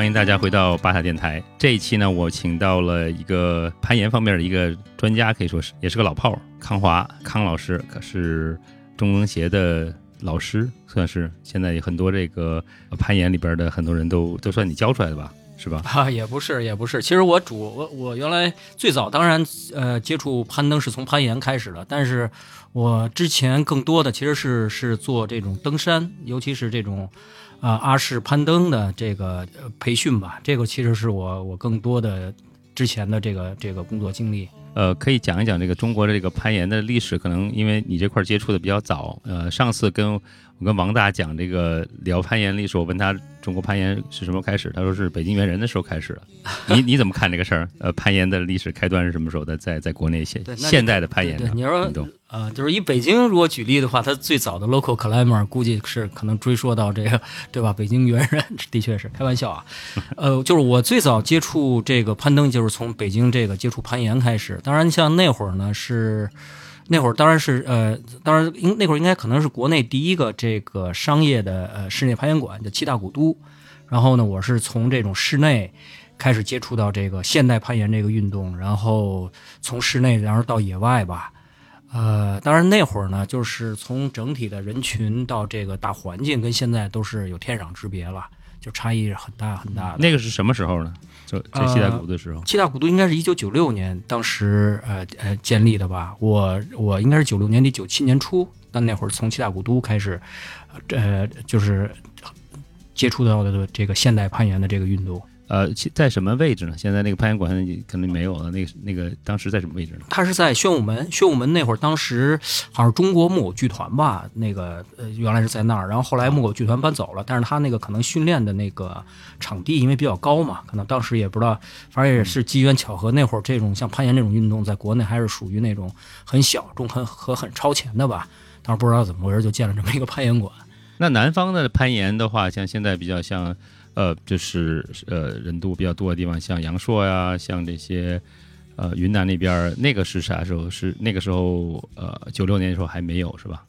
欢迎大家回到巴塔电台。这一期呢，我请到了一个攀岩方面的一个专家，可以说是也是个老炮儿，康华康老师，可是中耕协的老师，算是现在有很多这个攀岩里边的很多人都都算你教出来的吧，是吧？啊，也不是，也不是。其实我主我我原来最早当然呃接触攀登是从攀岩开始的，但是我之前更多的其实是是做这种登山，尤其是这种啊阿式攀登的这个培训吧。这个其实是我我更多的之前的这个这个工作经历。呃，可以讲一讲这个中国的这个攀岩的历史，可能因为你这块接触的比较早。呃，上次跟我跟王大讲这个聊攀岩历史，我问他中国攀岩是什么时候开始，他说是北京猿人的时候开始的。你你怎么看这个事儿？呃，攀岩的历史开端是什么时候的？在在国内现现代的攀岩的对你说啊，呃，就是以北京如果举例的话，它最早的 local climber 估计是可能追溯到这个，对吧？北京猿人 的确是开玩笑啊。呃，就是我最早接触这个攀登，就是从北京这个接触攀岩开始。当然，像那会儿呢是。那会儿当然是呃，当然应那会儿应该可能是国内第一个这个商业的呃室内攀岩馆，叫七大古都。然后呢，我是从这种室内开始接触到这个现代攀岩这个运动，然后从室内然后到野外吧。呃，当然那会儿呢，就是从整体的人群到这个大环境，跟现在都是有天壤之别了，就差异很大很大。那个是什么时候呢？就在西代谷的时候。七大古都应该是一九九六年当时呃呃建立的吧？我我应该是九六年底九七年初，但那会儿从七大古都开始，呃就是接触到的这个现代攀岩的这个运动。呃，在什么位置呢？现在那个攀岩馆肯定没有了。那个那个当时在什么位置呢？它是在宣武门，宣武门那会儿，当时好像是中国木偶剧团吧，那个呃原来是在那儿，然后后来木偶剧团搬走了，但是他那个可能训练的那个场地因为比较高嘛，可能当时也不知道，反正也是机缘巧合，那会儿这种像攀岩这种运动，在国内还是属于那种很小众、很和很超前的吧。当时不知道怎么回事，就建了这么一个攀岩馆。那南方的攀岩的话，像现在比较像，呃，就是呃人度比较多的地方，像阳朔呀，像这些，呃云南那边，那个是啥时候？是那个时候，呃九六年的时候还没有是吧？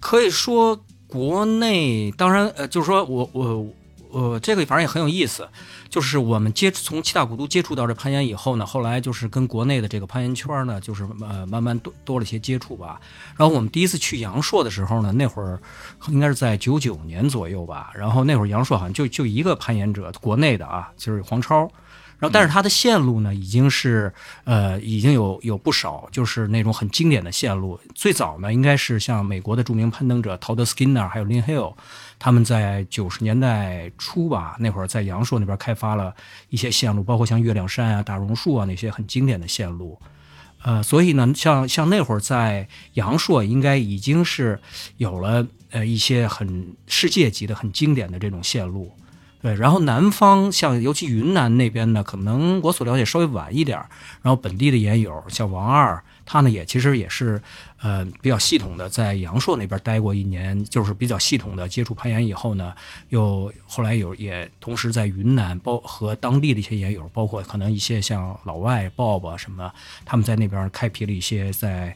可以说国内，当然呃，就是说我我我这个反正也很有意思，就是我们接从七大古都接触到这攀岩以后呢，后来就是跟国内的这个攀岩圈呢，就是呃慢慢多多了一些接触吧。然后我们第一次去阳朔的时候呢，那会儿应该是在九九年左右吧。然后那会儿阳朔好像就就一个攀岩者，国内的啊，就是黄超。然后，但是它的线路呢，已经是呃，已经有有不少，就是那种很经典的线路。最早呢，应该是像美国的著名攀登者陶德斯金纳还有林 Hill，他们在九十年代初吧，那会儿在阳朔那边开发了一些线路，包括像月亮山啊、大榕树啊那些很经典的线路。呃，所以呢，像像那会儿在阳朔，应该已经是有了呃一些很世界级的、很经典的这种线路。对，然后南方像尤其云南那边呢，可能我所了解稍微晚一点。然后本地的研友像王二，他呢也其实也是呃比较系统的在阳朔那边待过一年，就是比较系统的接触攀岩以后呢，又后来有也同时在云南包和当地的一些研友，包括可能一些像老外 Bob 什么，他们在那边开辟了一些在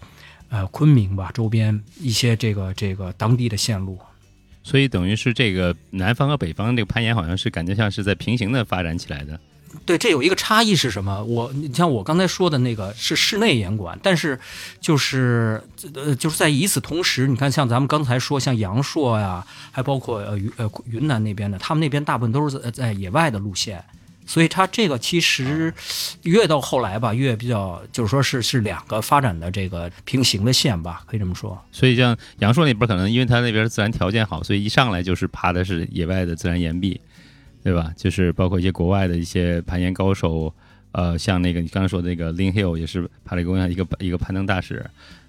呃昆明吧周边一些这个这个当地的线路。所以等于是这个南方和北方这个攀岩，好像是感觉像是在平行的发展起来的。对，这有一个差异是什么？我你像我刚才说的那个是室内岩馆，但是就是呃就是在与此同时，你看像咱们刚才说像阳朔呀，还包括呃云呃云南那边的，他们那边大部分都是在在野外的路线。所以它这个其实越到后来吧，越比较就是说是是两个发展的这个平行的线吧，可以这么说。所以像阳朔那边，可能因为它那边自然条件好，所以一上来就是爬的是野外的自然岩壁，对吧？就是包括一些国外的一些攀岩高手，呃，像那个你刚才说的那个 Lin Hill 也是帕雷公一个一个攀登大使，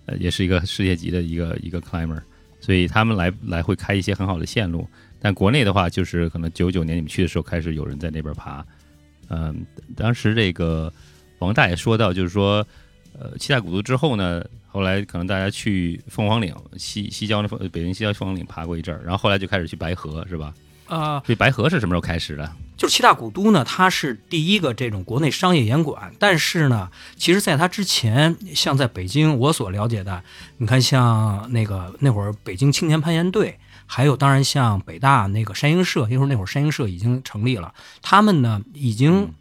呃，也是一个世界级的一个一个 climber，所以他们来来会开一些很好的线路。但国内的话，就是可能九九年你们去的时候，开始有人在那边爬。嗯，当时这个王大爷说到，就是说，呃，七大古都之后呢，后来可能大家去凤凰岭西西郊那凤北京西郊凤凰岭爬过一阵儿，然后后来就开始去白河，是吧？啊、所以白河是什么时候开始的？就是七大古都呢，它是第一个这种国内商业岩馆，但是呢，其实在它之前，像在北京我所了解的，你看像那个那会儿北京青年攀岩队，还有当然像北大那个山鹰社，因为那会儿山鹰社已经成立了，他们呢已经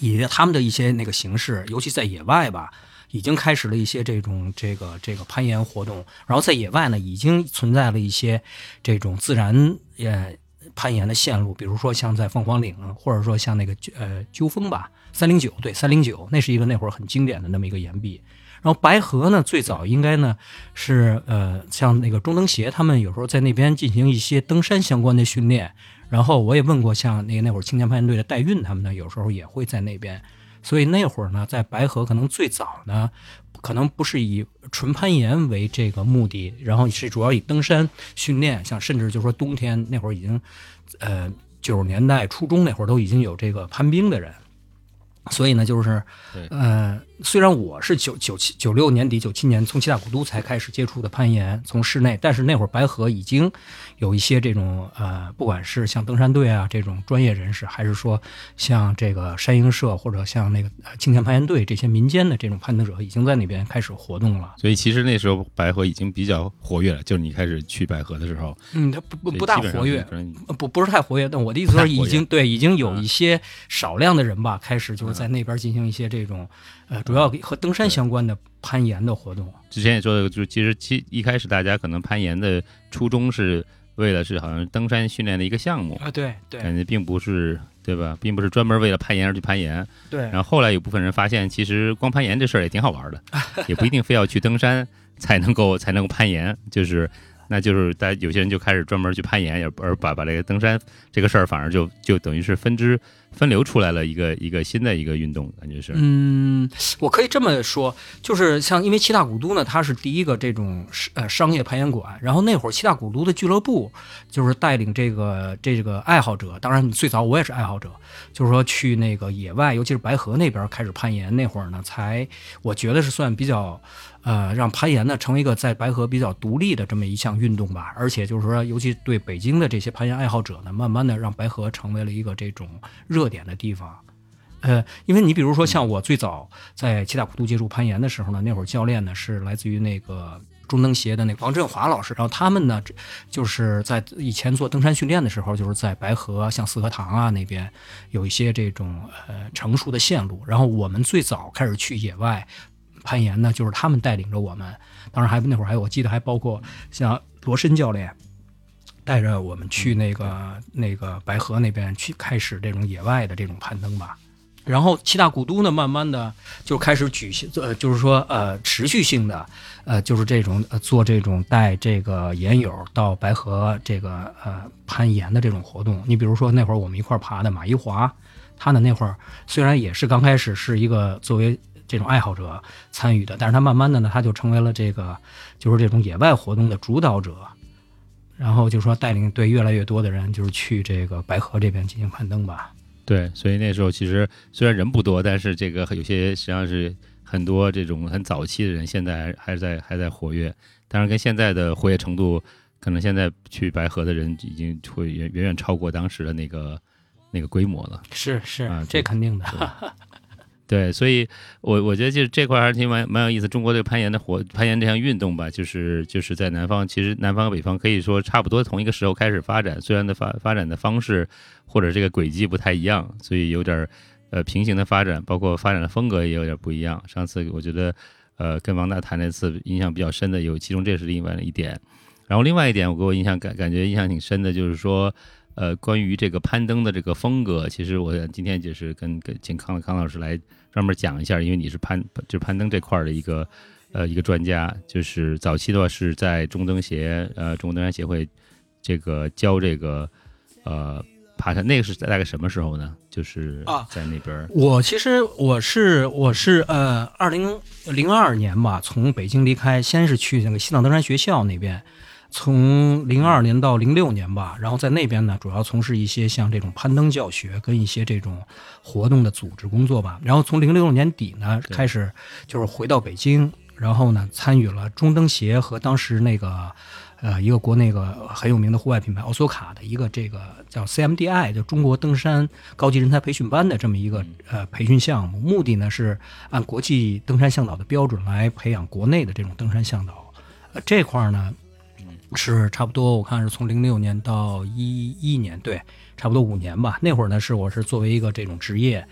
以他们的一些那个形式，尤其在野外吧。已经开始了一些这种这个这个攀岩活动，然后在野外呢，已经存在了一些这种自然呃攀岩的线路，比如说像在凤凰岭，或者说像那个呃鸠峰吧，三零九对三零九，那是一个那会儿很经典的那么一个岩壁。然后白河呢，最早应该呢是呃像那个中登协他们有时候在那边进行一些登山相关的训练。然后我也问过像那那会儿青年攀岩队的代运他们呢，有时候也会在那边。所以那会儿呢，在白河可能最早呢，可能不是以纯攀岩为这个目的，然后是主要以登山训练，像甚至就说冬天那会儿已经，呃九十年代初中那会儿都已经有这个攀冰的人，所以呢就是，呃。虽然我是九九七九六年底九七年从七大古都才开始接触的攀岩，从室内，但是那会儿白河已经有一些这种呃，不管是像登山队啊这种专业人士，还是说像这个山鹰社或者像那个青年攀岩队这些民间的这种攀登者，已经在那边开始活动了。所以其实那时候白河已经比较活跃了，就是你开始去白河的时候，嗯，它不不不大活跃，不不是太活跃。但我的意思说，已经对已经有一些少量的人吧，开始就是在那边进行一些这种。呃，主要和登山相关的攀岩的活动。之前也说的，就其实其一开始大家可能攀岩的初衷是为了是好像登山训练的一个项目啊，对对，感觉并不是对吧，并不是专门为了攀岩而去攀岩。对。然后后来有部分人发现，其实光攀岩这事儿也挺好玩的，也不一定非要去登山才能够才能够攀岩，就是那就是大家有些人就开始专门去攀岩，而把把这个登山这个事儿反而就就等于是分支。分流出来了一个一个新的一个运动，感觉是。嗯，我可以这么说，就是像因为七大古都呢，它是第一个这种呃商业攀岩馆。然后那会儿七大古都的俱乐部就是带领这个这个爱好者，当然最早我也是爱好者，就是说去那个野外，尤其是白河那边开始攀岩。那会儿呢，才我觉得是算比较。呃，让攀岩呢成为一个在白河比较独立的这么一项运动吧，而且就是说，尤其对北京的这些攀岩爱好者呢，慢慢的让白河成为了一个这种热热点的地方。呃，因为你比如说像我最早在七大古都接触攀岩的时候呢，那会儿教练呢是来自于那个中登协的那个王振华老师，然后他们呢就是在以前做登山训练的时候，就是在白河像四合堂啊那边有一些这种呃成熟的线路，然后我们最早开始去野外。攀岩呢，就是他们带领着我们。当然，还那会儿还有，我记得还包括像罗申教练带着我们去那个那个白河那边去开始这种野外的这种攀登吧。然后七大古都呢，慢慢的就开始举行，呃，就是说呃持续性的，呃，就是这种做这种带这个岩友到白河这个呃攀岩的这种活动。你比如说那会儿我们一块爬的马一华，他呢那会儿虽然也是刚开始是一个作为。这种爱好者参与的，但是他慢慢的呢，他就成为了这个，就是这种野外活动的主导者，然后就说带领对越来越多的人，就是去这个白河这边进行攀登吧。对，所以那时候其实虽然人不多，但是这个有些实际上是很多这种很早期的人，现在还是在还在活跃，当然跟现在的活跃程度，可能现在去白河的人已经会远远远超过当时的那个那个规模了。是是，这肯定的。对，所以，我我觉得就是这块还是挺蛮蛮有意思。中国这个攀岩的活攀岩这项运动吧，就是就是在南方，其实南方和北方可以说差不多同一个时候开始发展，虽然的发发展的方式或者这个轨迹不太一样，所以有点呃平行的发展，包括发展的风格也有点不一样。上次我觉得呃跟王大谈那次印象比较深的有，其中这是另外一点。然后另外一点我给我印象感感觉印象挺深的，就是说。呃，关于这个攀登的这个风格，其实我今天就是跟跟请康康老师来专门讲一下，因为你是攀就攀登这块的一个呃一个专家，就是早期的话是在中登协呃中国登山协会这个教这个呃爬山，那个是在大概什么时候呢？就是在那边。我其实我是我是呃二零零二年吧，从北京离开，先是去那个西藏登山学校那边。从零二年到零六年吧，然后在那边呢，主要从事一些像这种攀登教学跟一些这种活动的组织工作吧。然后从零六年底呢开始，就是回到北京，然后呢参与了中登协和当时那个呃一个国内个很有名的户外品牌奥索卡的一个这个叫 CMDI，就中国登山高级人才培训班的这么一个呃培训项目。目的呢是按国际登山向导的标准来培养国内的这种登山向导。呃这块呢。是差不多，我看是从零六年到一一年，对，差不多五年吧。那会儿呢，是我是作为一个这种职业，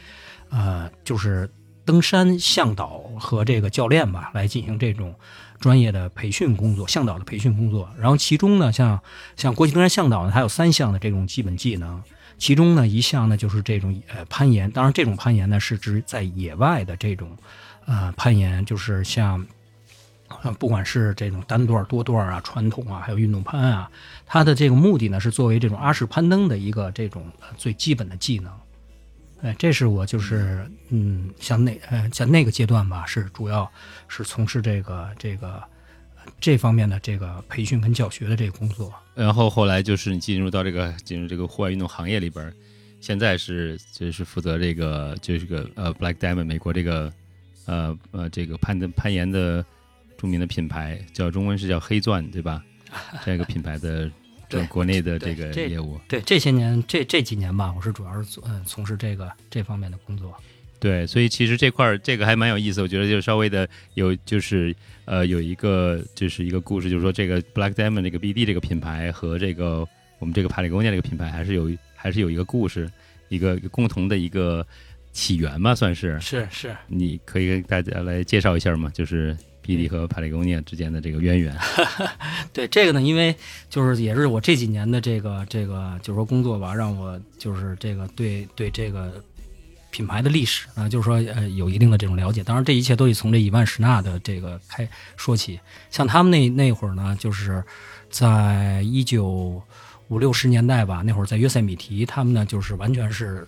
呃，就是登山向导和这个教练吧，来进行这种专业的培训工作，向导的培训工作。然后其中呢，像像国际登山向导呢，它有三项的这种基本技能。其中呢，一项呢就是这种呃攀岩，当然这种攀岩呢是指在野外的这种呃攀岩，就是像不管是这种单段、多段啊、传统啊，还有运动攀啊，它的这个目的呢是作为这种阿式攀登的一个这种最基本的技能。哎，这是我就是嗯，像那呃像那个阶段吧，是主要是从事这个这个这方面的这个培训跟教学的这个工作。然后后来就是你进入到这个进入这个户外运动行业里边，现在是就是负责这个就是个呃 Black Diamond 美国这个呃呃这个攀登攀岩的著名的品牌，叫中文是叫黑钻对吧？这个品牌的对国内的这个业务。对这些年这这几年吧，我是主要是做嗯从事这个这方面的工作。对，所以其实这块儿这个还蛮有意思，我觉得就稍微的有就是呃有一个就是一个故事，就是说这个 Black Diamond 这个 BD 这个品牌和这个我们这个帕里贡尼亚这个品牌还是有还是有一个故事，一个一个共同的一个起源吧，算是。是是，你可以跟大家来介绍一下吗？就是 BD 和帕里贡尼亚之间的这个渊源。对这个呢，因为就是也是我这几年的这个这个就是说工作吧，让我就是这个对对这个品牌的历史啊，就是说呃有一定的这种了解。当然，这一切都得从这伊万史纳的这个开说起。像他们那那会儿呢，就是在一九五六十年代吧，那会儿在约塞米提，他们呢就是完全是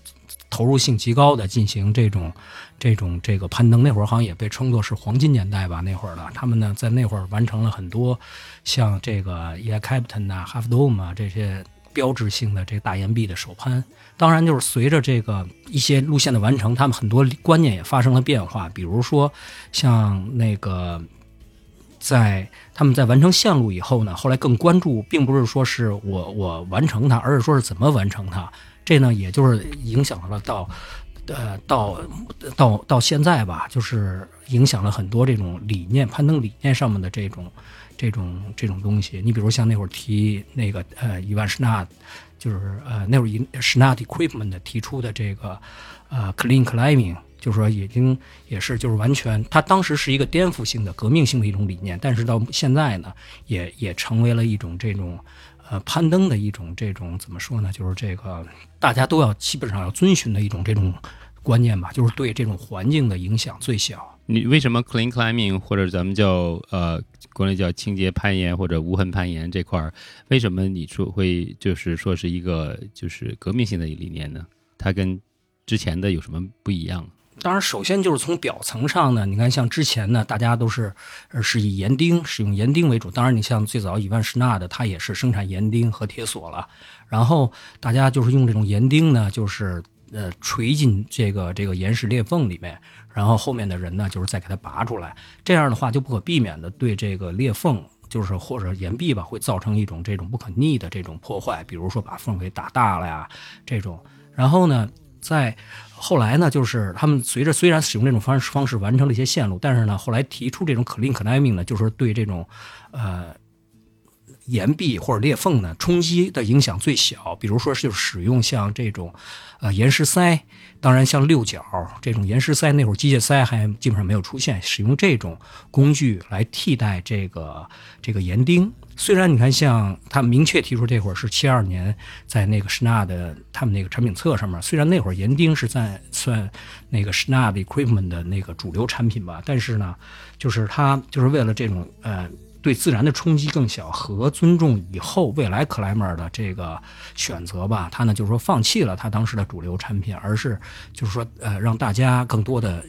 投入性极高的进行这种这种这个攀登。那会儿好像也被称作是黄金年代吧，那会儿的他们呢在那会儿完成了很多像这个 e a Captain 啊、Half Dome 啊这些标志性的这个大岩壁的首攀。当然，就是随着这个一些路线的完成，他们很多观念也发生了变化。比如说，像那个在他们在完成线路以后呢，后来更关注，并不是说是我我完成它，而是说是怎么完成它。这呢，也就是影响了到呃到到到现在吧，就是影响了很多这种理念、攀登理念上面的这种这种这种东西。你比如像那会儿提那个呃伊万什纳。就是呃，那会儿 s h n a t Equipment 提出的这个呃 Clean Climbing，就是说已经也是就是完全，它当时是一个颠覆性的、革命性的一种理念，但是到现在呢，也也成为了一种这种呃攀登的一种这种怎么说呢？就是这个大家都要基本上要遵循的一种这种观念吧，就是对这种环境的影响最小。你为什么 Clean Climbing 或者咱们叫呃？国内叫清洁攀岩或者无痕攀岩这块儿，为什么你说会就是说是一个就是革命性的理念呢？它跟之前的有什么不一样？当然，首先就是从表层上呢，你看像之前呢，大家都是是以岩钉使用岩钉为主。当然，你像最早伊万什纳的，它也是生产岩钉和铁锁了。然后大家就是用这种岩钉呢，就是呃锤进这个这个岩石裂缝里面。然后后面的人呢，就是再给它拔出来，这样的话就不可避免的对这个裂缝，就是或者岩壁吧，会造成一种这种不可逆的这种破坏，比如说把缝给打大了呀，这种。然后呢，在后来呢，就是他们随着虽然使用这种方式方式完成了一些线路，但是呢，后来提出这种可 clean climbing 呢，就是对这种呃岩壁或者裂缝呢冲击的影响最小，比如说是使用像这种呃岩石塞。当然，像六角这种岩石塞，那会儿机械塞还基本上没有出现，使用这种工具来替代这个这个岩钉。虽然你看，像他明确提出这会儿是七二年在那个施纳的他们那个产品册上面，虽然那会儿岩钉是在算那个施纳的 equipment 的那个主流产品吧，但是呢，就是他就是为了这种呃。对自然的冲击更小和尊重以后未来克莱默的这个选择吧，他呢就是说放弃了他当时的主流产品，而是就是说呃让大家更多的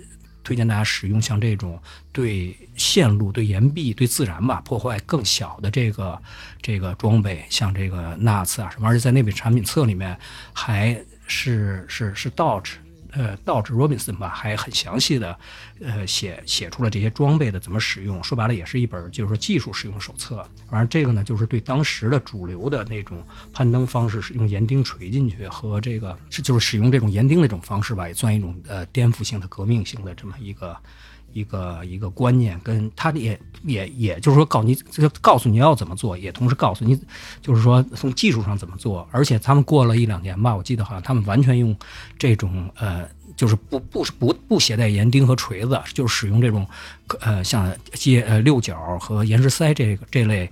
推荐大家使用像这种对线路、对岩壁、对自然吧破坏更小的这个这个装备，像这个纳茨啊什么，而且在那本产品册里面还是是是 Dodge。呃，道志 Robinson 吧，还很详细的，呃，写写出了这些装备的怎么使用。说白了，也是一本就是说技术使用手册。反正这个呢，就是对当时的主流的那种攀登方式，是用岩钉锤进去和这个就是使用这种岩钉那种方式吧，也算一种呃颠覆性的、革命性的这么一个一个一个观念，跟他也也也就是说告你告诉你要怎么做，也同时告诉你，就是说从技术上怎么做。而且他们过了一两年吧，我记得好像他们完全用这种呃，就是不不不不携带盐钉和锤子，就是使用这种呃像接呃六角和岩石塞这个这类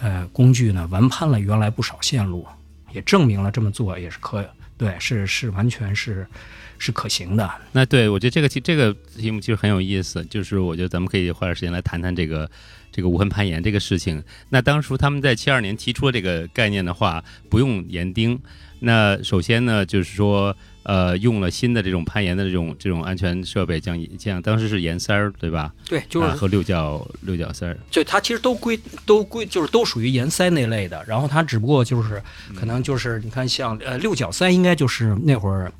呃工具呢，完攀了原来不少线路，也证明了这么做也是可对，是是完全是。是可行的。那对我觉得这个题这个题目其实很有意思，就是我觉得咱们可以花点时间来谈谈这个这个无痕攀岩这个事情。那当初他们在七二年提出了这个概念的话，不用岩钉。那首先呢，就是说呃用了新的这种攀岩的这种这种安全设备，像像当时是岩塞儿对吧？对，就是和六角六角塞儿。就它其实都归都归就是都属于岩塞那类的。然后它只不过就是可能就是你看像呃六角塞应该就是那会儿。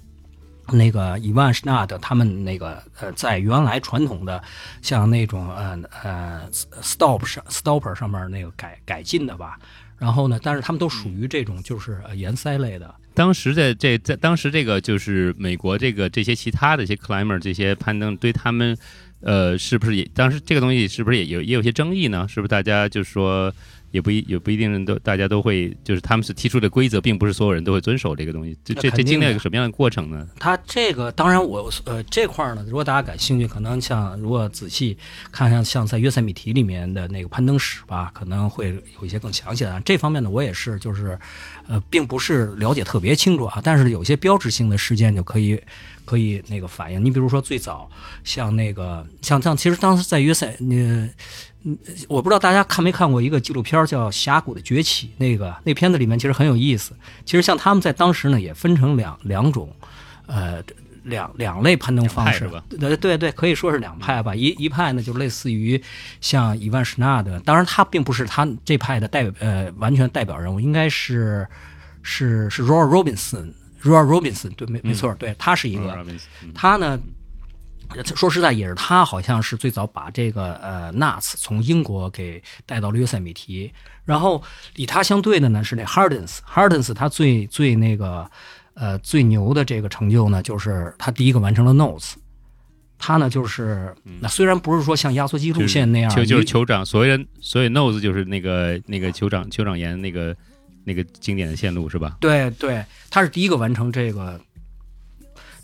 那个伊万施纳的他们那个呃，在原来传统的像那种呃呃 stop 上 stopper 上面那个改改进的吧，然后呢，但是他们都属于这种就是岩塞类的。当时在这在当时这个就是美国这个这些其他的一些 climber 这些攀登对他们呃是不是也当时这个东西是不是也有也有些争议呢？是不是大家就是说？也不一也不一定都大家都会，就是他们是提出的规则，并不是所有人都会遵守这个东西。这这这经历了一个什么样的过程呢？他这个当然我呃这块儿呢，如果大家感兴趣，可能像如果仔细看像像在约塞米提里面的那个攀登史吧，可能会有一些更详细的。这方面呢，我也是就是呃并不是了解特别清楚啊，但是有些标志性的事件就可以可以那个反映。你比如说最早像那个像像其实当时在约塞那。嗯，我不知道大家看没看过一个纪录片叫《峡谷的崛起》，那个那片子里面其实很有意思。其实像他们在当时呢，也分成两两种，呃，两两类攀登方式。对对对，可以说是两派吧。一一派呢，就类似于像伊万什纳的，当然他并不是他这派的代呃完全代表人物，应该是是是 Roy Robinson，Roy Robinson，对，没没错，对他是一个，他呢。说实在，也是他好像是最早把这个呃 Nuts 从英国给带到了约塞米提，然后与他相对的呢是那 Hardens，Hardens 他最最那个呃最牛的这个成就呢，就是他第一个完成了 Notes，他呢就是那虽然不是说像压缩机路线那样，就就是酋长，所谓的所以 Notes 就是那个那个酋长酋长岩那个那个经典的线路是吧？对对，他是第一个完成这个。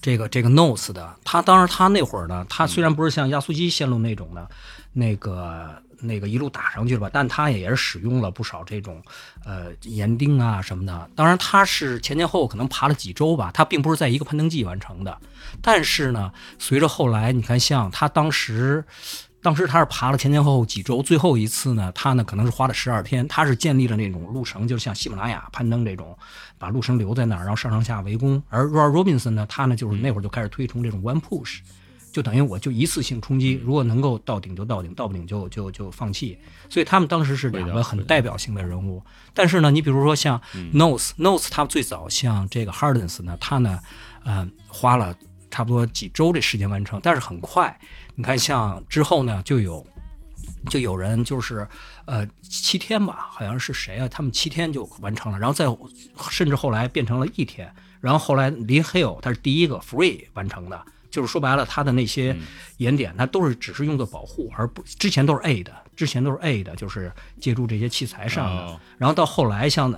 这个这个 Nose 的，他当然他那会儿呢，他虽然不是像压缩机线路那种的，那个那个一路打上去了吧，但他也是使用了不少这种呃岩钉啊什么的。当然他是前前后可能爬了几周吧，他并不是在一个攀登季完成的。但是呢，随着后来你看，像他当时。当时他是爬了前前后后几周，最后一次呢，他呢可能是花了十二天。他是建立了那种路程，就像喜马拉雅攀登这种，把路程留在那儿，然后上上下围攻。而 Robinson 呢，他呢就是那会儿就开始推崇这种 One Push，就等于我就一次性冲击，如果能够到顶就到顶，到不顶就就就放弃。所以他们当时是两个很代表性的人物。但是呢，你比如说像 Nose，Nose 他最早像这个 Hardens 呢，他呢，呃，花了差不多几周的时间完成，但是很快。你看，像之后呢，就有就有人就是，呃，七天吧，好像是谁啊？他们七天就完成了，然后再甚至后来变成了一天，然后后来林 Hill 他是第一个 free 完成的，就是说白了，他的那些岩点，他都是只是用作保护，而不之前都是 A 的，之前都是 A 的，就是借助这些器材上的，然后到后来像。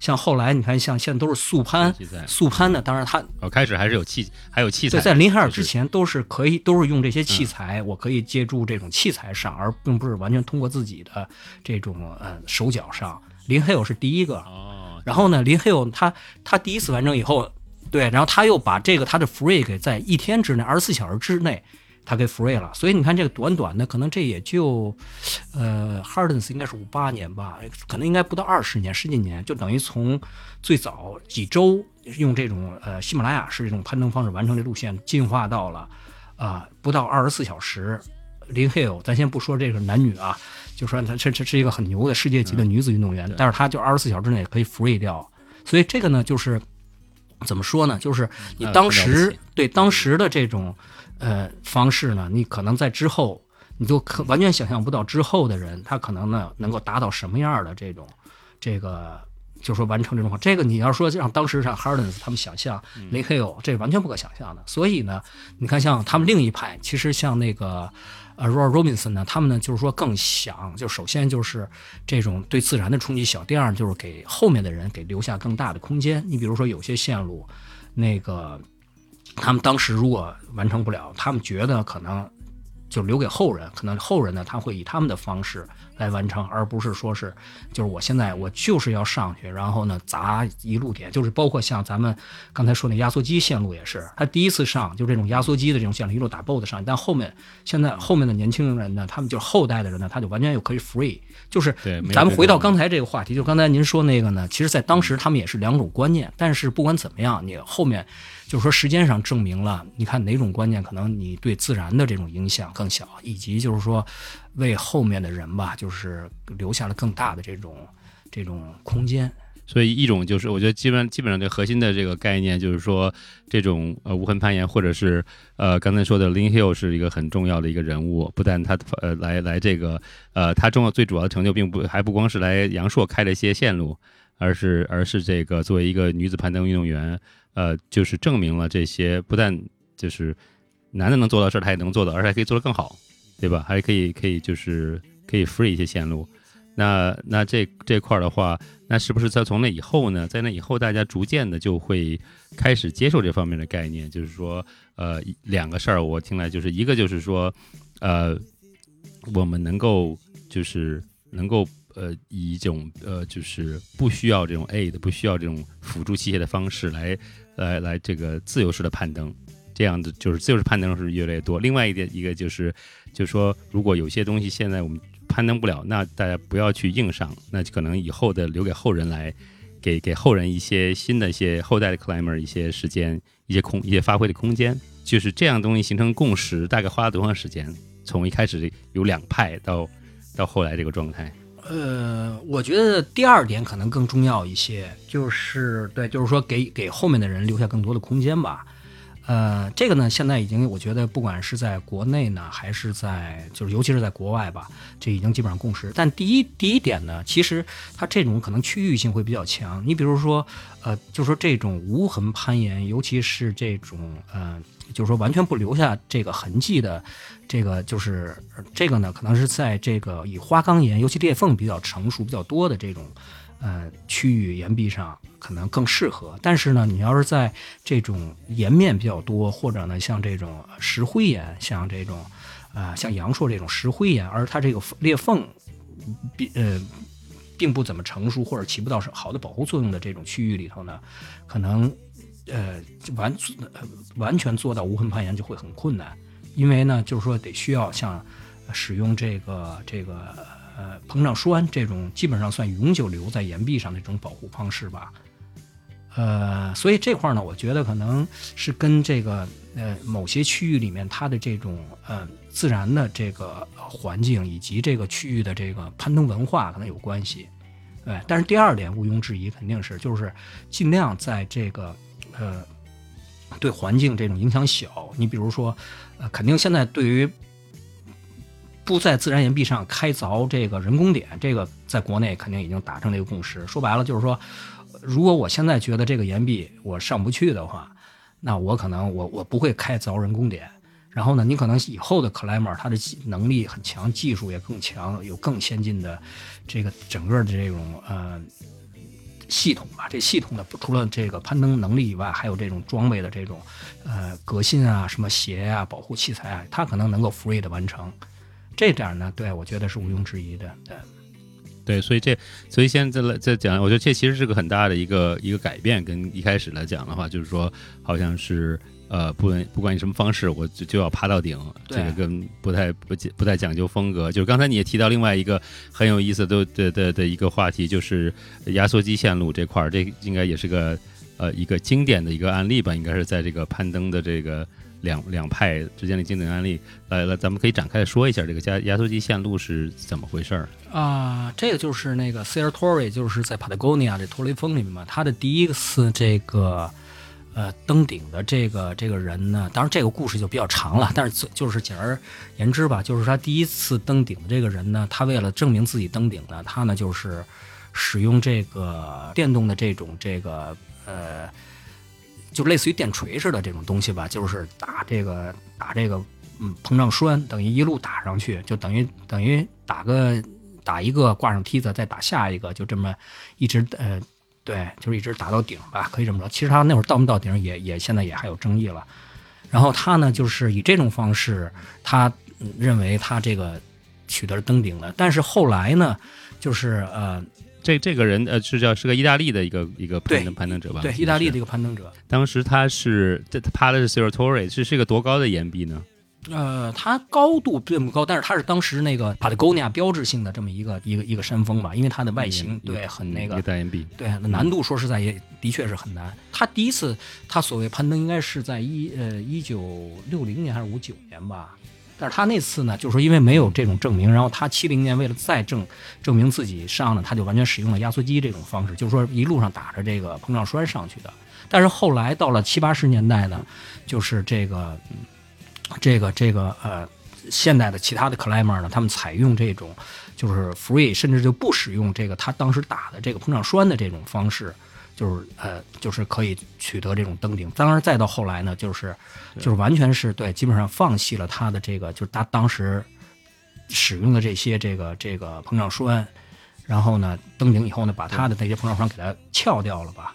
像后来你看，像现在都是速攀，速攀的，当然它哦，开始还是有器，还有器材。在林海尔之前都是可以，都是用这些器材，我可以借助这种器材上，而并不是完全通过自己的这种呃手脚上。林海尔是第一个，然后呢，林海尔他他第一次完成以后，对，然后他又把这个他的 free 给在一天之内，二十四小时之内。他给 free 了，所以你看这个短短的，可能这也就，呃，Hardens 应该是五八年吧，可能应该不到二十年，十几年，就等于从最早几周用这种呃喜马拉雅式这种攀登方式完成这路线，进化到了啊不到二十四小时。林 Hill，咱先不说这个男女啊，就说他这这是一个很牛的世界级的女子运动员，但是他就二十四小时之内可以 free 掉，所以这个呢，就是怎么说呢？就是你当时对当时的这种。呃，方式呢？你可能在之后，你就可完全想象不到之后的人，他可能呢能够达到什么样的这种，这个就说完成这种这个你要说让当时让 Hardens 他们想象 Lake Hill，这完全不可想象的。所以呢，你看像他们另一派，其实像那个呃 Roy Robinson 呢，他们呢就是说更想，就首先就是这种对自然的冲击小，第二就是给后面的人给留下更大的空间。你比如说有些线路，那个他们当时如果完成不了，他们觉得可能就留给后人，可能后人呢他会以他们的方式。来完成，而不是说是，就是我现在我就是要上去，然后呢砸一路点，就是包括像咱们刚才说那压缩机线路也是，他第一次上就这种压缩机的这种线路一路打 BOSS 上，但后面现在后面的年轻人呢，他们就是后代的人呢，他就完全又可以 free，就是咱们回到刚才这个话题，就刚才您说那个呢，其实在当时他们也是两种观念，但是不管怎么样，你后面就是说时间上证明了，你看哪种观念可能你对自然的这种影响更小，以及就是说。为后面的人吧，就是留下了更大的这种这种空间。所以一种就是，我觉得基本基本上这核心的这个概念就是说，这种呃无痕攀岩，或者是呃刚才说的 Lin Hill 是一个很重要的一个人物。不但他呃来来这个呃他重要最主要的成就，并不还不光是来阳朔开了一些线路，而是而是这个作为一个女子攀登运动员，呃就是证明了这些不但就是男的能做到事儿，他也能做到，而且还可以做得更好。对吧？还可以，可以就是可以 free 一些线路。那那这这块儿的话，那是不是在从那以后呢？在那以后，大家逐渐的就会开始接受这方面的概念，就是说，呃，两个事儿我听来就是一个就是说，呃，我们能够就是能够呃以一种呃就是不需要这种 aid，不需要这种辅助器械的方式来来来这个自由式的攀登。这样的就是自由式攀登是越来越多。另外一点，一个就是，就是说，如果有些东西现在我们攀登不了，那大家不要去硬上，那就可能以后的留给后人来，给给后人一些新的一些后代的 climber 一些时间、一些空、一些发挥的空间。就是这样东西形成共识，大概花了多长时间？从一开始有两派到到后来这个状态。呃，我觉得第二点可能更重要一些，就是对，就是说给给后面的人留下更多的空间吧。呃，这个呢，现在已经我觉得，不管是在国内呢，还是在就是尤其是在国外吧，这已经基本上共识。但第一第一点呢，其实它这种可能区域性会比较强。你比如说，呃，就说这种无痕攀岩，尤其是这种呃，就是说完全不留下这个痕迹的，这个就是这个呢，可能是在这个以花岗岩，尤其裂缝比较成熟、比较多的这种。呃，区域岩壁上可能更适合，但是呢，你要是在这种岩面比较多，或者呢，像这种石灰岩，像这种，呃，像阳朔这种石灰岩，而它这个裂缝，并呃，并不怎么成熟，或者起不到好的保护作用的这种区域里头呢，可能，呃，完完全做到无痕攀岩就会很困难，因为呢，就是说得需要像使用这个这个。呃，膨胀栓这种基本上算永久留在岩壁上的这种保护方式吧。呃，所以这块呢，我觉得可能是跟这个呃某些区域里面它的这种呃自然的这个环境以及这个区域的这个攀登文化可能有关系。对，但是第二点毋庸置疑，肯定是就是尽量在这个呃对环境这种影响小。你比如说，呃，肯定现在对于不在自然岩壁上开凿这个人工点，这个在国内肯定已经达成了一个共识。说白了就是说，如果我现在觉得这个岩壁我上不去的话，那我可能我我不会开凿人工点。然后呢，你可能以后的 climber 他的能力很强，技术也更强，有更先进的这个整个的这种呃系统吧。这系统的除了这个攀登能力以外，还有这种装备的这种呃革新啊，什么鞋啊、保护器材啊，它可能能够 free 的完成。这点呢，对我觉得是毋庸置疑的，对，对，所以这，所以现在来再讲，我觉得这其实是个很大的一个一个改变，跟一开始来讲的话，就是说，好像是呃，不不管你什么方式，我就就要爬到顶，这个跟不太不不太讲究风格。就是刚才你也提到另外一个很有意思的的的的一个话题，就是压缩机线路这块儿，这应该也是个呃一个经典的一个案例吧，应该是在这个攀登的这个。两两派之间的经典案例，来来，咱们可以展开说一下这个压压缩机线路是怎么回事儿啊？这个就是那个 s e r t o r i 就是在 Patagonia 这托雷峰里面嘛，他的第一次这个呃登顶的这个这个人呢，当然这个故事就比较长了，但是就是简而言之吧，就是他第一次登顶的这个人呢，他为了证明自己登顶呢，他呢就是使用这个电动的这种这个呃，就类似于电锤似的这种东西吧，就是打这个打这个嗯膨胀栓，等于一路打上去，就等于等于打个打一个挂上梯子，再打下一个，就这么一直呃对，就是一直打到顶吧，可以这么说。其实他那会儿到没到顶也也现在也还有争议了。然后他呢，就是以这种方式，他认为他这个取得了登顶了。但是后来呢，就是呃，这这个人呃是叫是个意大利的一个一个攀登攀登者吧？对，意大利的一个攀登者。当时他是这他爬的是 c e r a t o r e 是是一个多高的岩壁呢？呃，它高度并不高，但是它是当时那个 Patagonia 标志性的这么一个一个一个山峰吧，因为它的外形对很那个对难度说实在也的确是很难。他第一次他所谓攀登应该是在一呃一九六零年还是五九年吧，但是他那次呢，就是说因为没有这种证明，然后他七零年为了再证证明自己上呢，他就完全使用了压缩机这种方式，就是说一路上打着这个膨胀栓上去的。但是后来到了七八十年代呢，就是这个。这个这个呃，现代的其他的 climber 呢，他们采用这种就是 free，甚至就不使用这个他当时打的这个膨胀栓的这种方式，就是呃，就是可以取得这种登顶。当然，再到后来呢，就是就是完全是对，基本上放弃了他的这个，就是他当时使用的这些这个这个膨胀栓，然后呢，登顶以后呢，把他的那些膨胀栓给它撬掉了吧。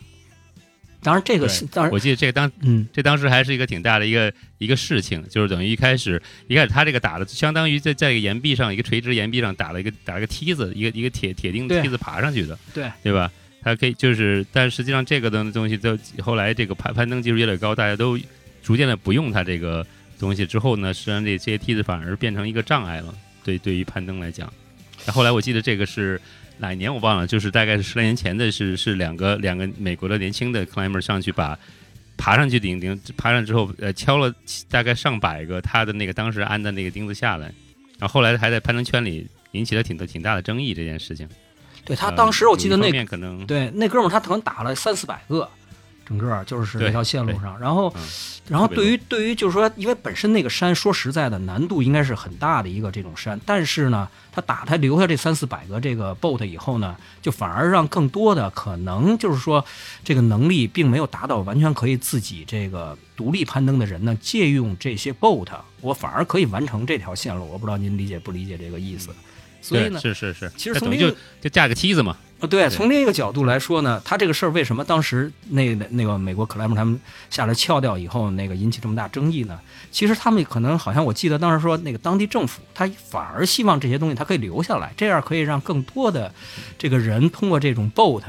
当然，这个是当然，我记得这个当嗯，这当时还是一个挺大的一个一个事情，就是等于一开始一开始他这个打的，相当于在在一个岩壁上一个垂直岩壁上打了一个打了个梯子，一个一个铁铁钉梯子爬上去的，对对吧？它可以就是，但实际上这个的东西都后来这个攀攀登技术越来越高，大家都逐渐的不用它这个东西之后呢，实际上这些梯子反而变成一个障碍了，对对于攀登来讲。后来我记得这个是。哪一年我忘了，就是大概是十来年前的，是是两个两个美国的年轻的 climber 上去把爬上去顶顶，爬上之后呃敲了大概上百个他的那个当时安的那个钉子下来，然后后来还在攀登圈里引起了挺多挺大的争议这件事情。对他当时我记得那可能对那哥们儿他可能打了三四百个。整个就是那条线路上，然后，然后对于对于就是说，因为本身那个山说实在的难度应该是很大的一个这种山，但是呢，他打他留下这三四百个这个 boat 以后呢，就反而让更多的可能就是说这个能力并没有达到完全可以自己这个独立攀登的人呢，借用这些 boat，我反而可以完成这条线路。我不知道您理解不理解这个意思？所以呢，是是是，其实从就就架个梯子嘛。啊，对，从另一个角度来说呢，他这个事儿为什么当时那那个美国克莱姆他们下来撬掉以后，那个引起这么大争议呢？其实他们可能好像我记得当时说，那个当地政府他反而希望这些东西他可以留下来，这样可以让更多的这个人通过这种 boat，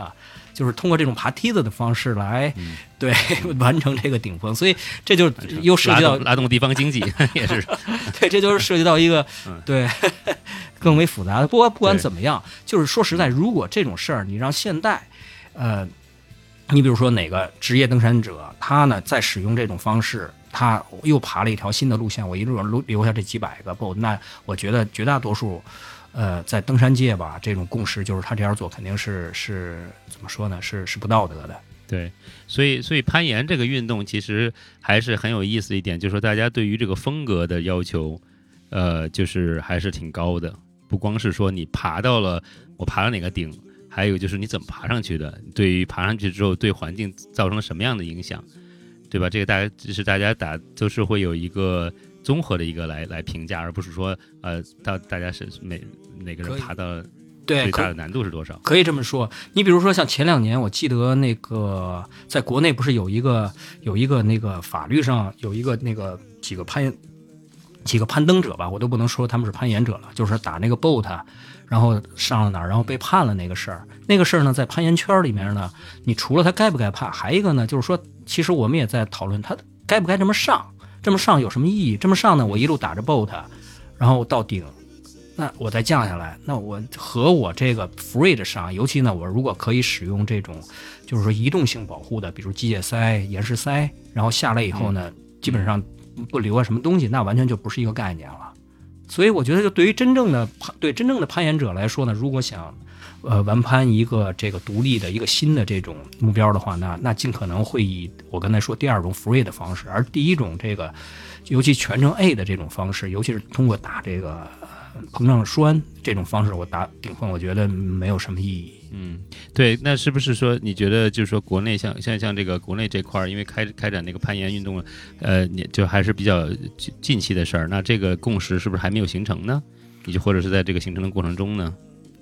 就是通过这种爬梯子的方式来对 完成这个顶峰。所以这就又涉及到拉动地方经济 也是，对，这就是涉及到一个对。更为复杂。的，不管不管怎么样，就是说实在，如果这种事儿你让现代，呃，你比如说哪个职业登山者，他呢在使用这种方式，他又爬了一条新的路线，我一路留留下这几百个不，那我觉得绝大多数，呃，在登山界吧，这种共识就是他这样做肯定是是怎么说呢？是是不道德的。对，所以所以攀岩这个运动其实还是很有意思一点，就是说大家对于这个风格的要求，呃，就是还是挺高的。不光是说你爬到了，我爬到哪个顶，还有就是你怎么爬上去的，对于爬上去之后对环境造成了什么样的影响，对吧？这个大家就是大家打都是会有一个综合的一个来来评价，而不是说呃，大大家是每哪个人爬到最大的难度是多少？可以这么说。你比如说像前两年，我记得那个在国内不是有一个有一个那个法律上有一个那个几个攀。几个攀登者吧，我都不能说他们是攀岩者了，就是打那个 boat，然后上了哪儿，然后被判了那个事儿。那个事儿呢，在攀岩圈里面呢，你除了他该不该判，还一个呢，就是说，其实我们也在讨论他该不该这么上，这么上有什么意义？这么上呢，我一路打着 boat，然后到顶，那我再降下来，那我和我这个 free 的上，尤其呢，我如果可以使用这种，就是说移动性保护的，比如机械塞、岩石塞，然后下来以后呢，基本上。不留下什么东西，那完全就不是一个概念了。所以我觉得，就对于真正的攀对真正的攀岩者来说呢，如果想呃完攀一个这个独立的一个新的这种目标的话，那那尽可能会以我刚才说第二种 free 的方式，而第一种这个尤其全程 A 的这种方式，尤其是通过打这个膨胀栓这种方式，我打顶峰，我觉得没有什么意义。嗯，对，那是不是说你觉得就是说国内像像像这个国内这块儿，因为开开展那个攀岩运动，呃，你就还是比较近期的事儿，那这个共识是不是还没有形成呢？你就或者是在这个形成的过程中呢，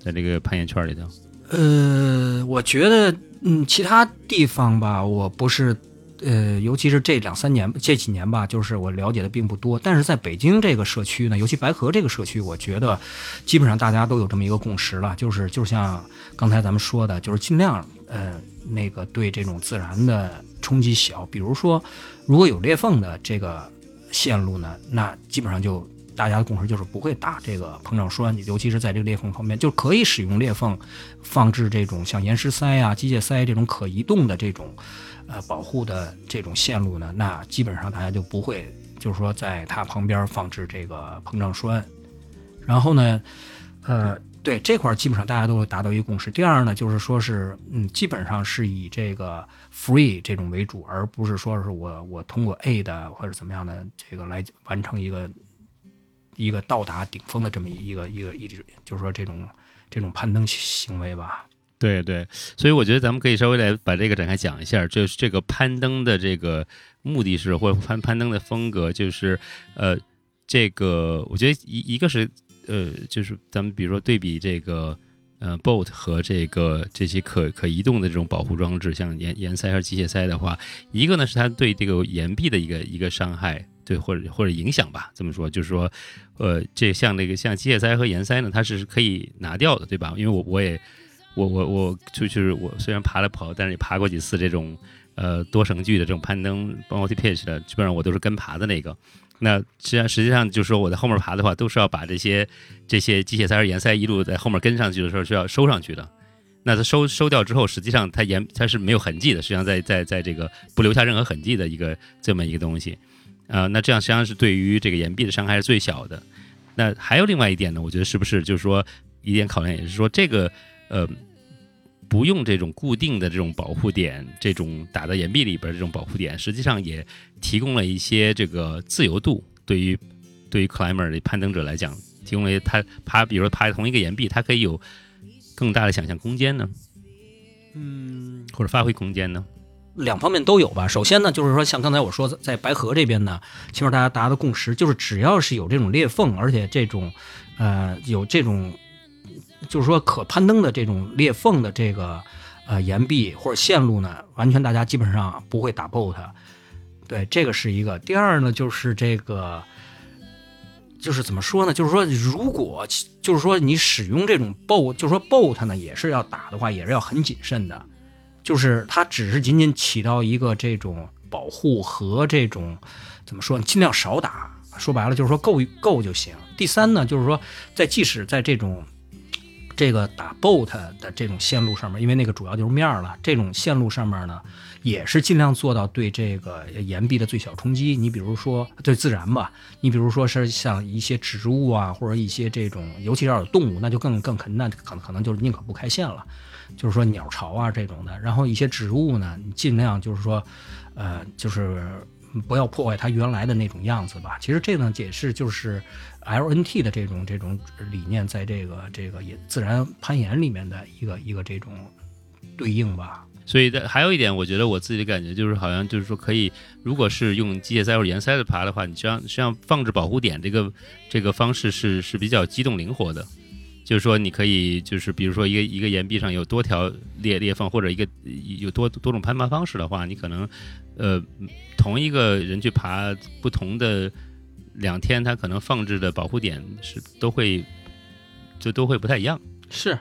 在这个攀岩圈里头？呃，我觉得，嗯，其他地方吧，我不是，呃，尤其是这两三年、这几年吧，就是我了解的并不多。但是在北京这个社区呢，尤其白河这个社区，我觉得基本上大家都有这么一个共识了，就是就像刚才咱们说的，就是尽量，呃，那个对这种自然的冲击小。比如说，如果有裂缝的这个线路呢，那基本上就。大家的共识就是不会打这个膨胀栓，尤其是在这个裂缝旁边，就可以使用裂缝放置这种像岩石塞啊、机械塞这种可移动的这种呃保护的这种线路呢。那基本上大家就不会，就是说在它旁边放置这个膨胀栓。然后呢，呃，对这块基本上大家都会达到一个共识。第二呢，就是说是嗯，基本上是以这个 free 这种为主，而不是说是我我通过 A 的或者怎么样的这个来完成一个。一个到达顶峰的这么一个一个一直就是说这种这种攀登行为吧。对对，所以我觉得咱们可以稍微来把这个展开讲一下，就是这个攀登的这个目的是或者攀攀登的风格，就是呃，这个我觉得一一个是呃，就是咱们比如说对比这个呃 boat 和这个这些可可移动的这种保护装置，像岩岩塞和机械塞的话，一个呢是它对这个岩壁的一个一个伤害。对，或者或者影响吧，这么说就是说，呃，这像那个像机械塞和岩塞呢，它是可以拿掉的，对吧？因为我我也我我我就是我虽然爬了跑，但是也爬过几次这种呃多绳距的这种攀登，multi pitch 的，基本上我都是跟爬的那个。那实际上实际上就是说我在后面爬的话，都是要把这些这些机械塞和岩塞一路在后面跟上去的时候是要收上去的。那它收收掉之后，实际上它岩它是没有痕迹的，实际上在在在这个不留下任何痕迹的一个这么一个东西。啊，那这样实际上是对于这个岩壁的伤害是最小的。那还有另外一点呢，我觉得是不是就是说一点考量也是说这个呃不用这种固定的这种保护点，这种打到岩壁里边这种保护点，实际上也提供了一些这个自由度，对于对于 climber 的攀登者来讲，提供了他爬，比如说爬同一个岩壁，他可以有更大的想象空间呢，嗯，或者发挥空间呢。两方面都有吧。首先呢，就是说像刚才我说，在白河这边呢，起码大家达的共识就是，只要是有这种裂缝，而且这种，呃，有这种，就是说可攀登的这种裂缝的这个，呃，岩壁或者线路呢，完全大家基本上不会打爆它。对，这个是一个。第二呢，就是这个，就是怎么说呢？就是说，如果就是说你使用这种 boat，就是说 boat 呢，也是要打的话，也是要很谨慎的。就是它只是仅仅起到一个这种保护和这种怎么说，尽量少打。说白了就是说够够就行。第三呢，就是说在即使在这种这个打 boat 的这种线路上面，因为那个主要就是面了，这种线路上面呢，也是尽量做到对这个岩壁的最小冲击。你比如说对自然吧，你比如说是像一些植物啊，或者一些这种，尤其要有动物，那就更更肯那可能可能就是宁可不开线了。就是说鸟巢啊这种的，然后一些植物呢，你尽量就是说，呃，就是不要破坏它原来的那种样子吧。其实这呢也是就是 LNT 的这种这种理念，在这个这个也自然攀岩里面的一个一个这种对应吧。所以还有一点，我觉得我自己的感觉就是，好像就是说可以，如果是用机械塞或者岩塞的爬的话，你实际上实际上放置保护点这个这个方式是是比较机动灵活的。就是说，你可以就是比如说一个一个岩壁上有多条裂裂缝，或者一个有多多种攀爬方式的话，你可能呃同一个人去爬不同的两天，他可能放置的保护点是都会就都会不太一样。是，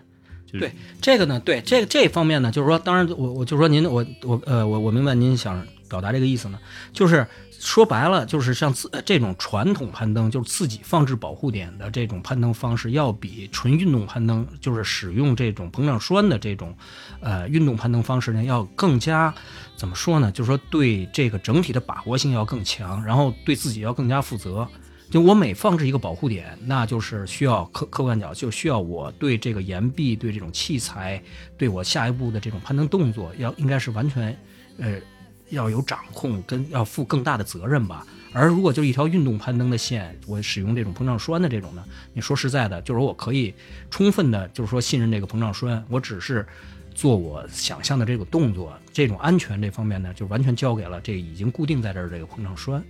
对这个呢，对这这方面呢，就是说，当然我我就说您我我呃我我明白您想表达这个意思呢，就是。说白了，就是像自这种传统攀登，就是自己放置保护点的这种攀登方式，要比纯运动攀登，就是使用这种膨胀栓的这种，呃，运动攀登方式呢，要更加怎么说呢？就是说对这个整体的把握性要更强，然后对自己要更加负责。就我每放置一个保护点，那就是需要客客观讲，就需要我对这个岩壁、对这种器材、对我下一步的这种攀登动作，要应该是完全，呃。要有掌控跟要负更大的责任吧，而如果就是一条运动攀登的线，我使用这种膨胀栓的这种呢，你说实在的，就是我可以充分的，就是说信任这个膨胀栓，我只是做我想象的这个动作，这种安全这方面呢，就完全交给了这个已经固定在这儿这个膨胀栓。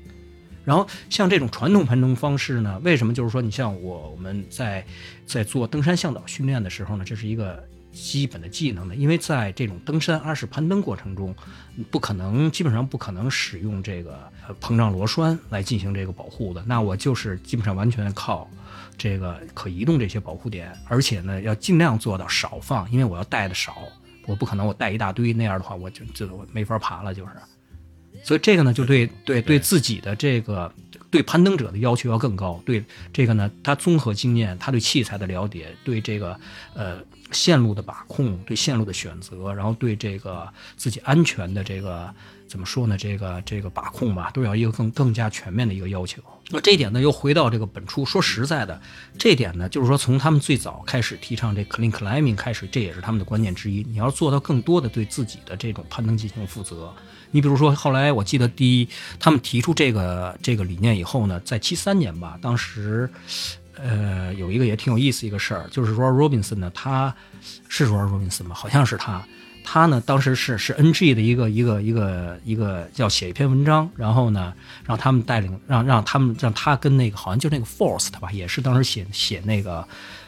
然后像这种传统攀登方式呢，为什么就是说你像我我们在在做登山向导训练的时候呢，这是一个。基本的技能的，因为在这种登山二式攀登过程中，不可能基本上不可能使用这个膨胀螺栓来进行这个保护的。那我就是基本上完全靠这个可移动这些保护点，而且呢要尽量做到少放，因为我要带的少，我不可能我带一大堆那样的话，我就就没法爬了，就是。所以这个呢，就对对对自己的这个。对攀登者的要求要更高。对这个呢，他综合经验，他对器材的了解，对这个呃线路的把控，对线路的选择，然后对这个自己安全的这个怎么说呢？这个这个把控吧，都要一个更更加全面的一个要求。那这一点呢，又回到这个本初。说实在的，这点呢，就是说从他们最早开始提倡这 clean climbing 开始，这也是他们的观念之一。你要做到更多的对自己的这种攀登进行负责。你比如说，后来我记得第一，他们提出这个这个理念以后呢，在七三年吧，当时，呃，有一个也挺有意思一个事儿，就是说 Robinson 呢，他是说 Robinson 吗？好像是他，他呢当时是是 NG 的一个一个一个一个要写一篇文章，然后呢让他们带领让让他们让他跟那个好像就那个 Force 吧，也是当时写写那个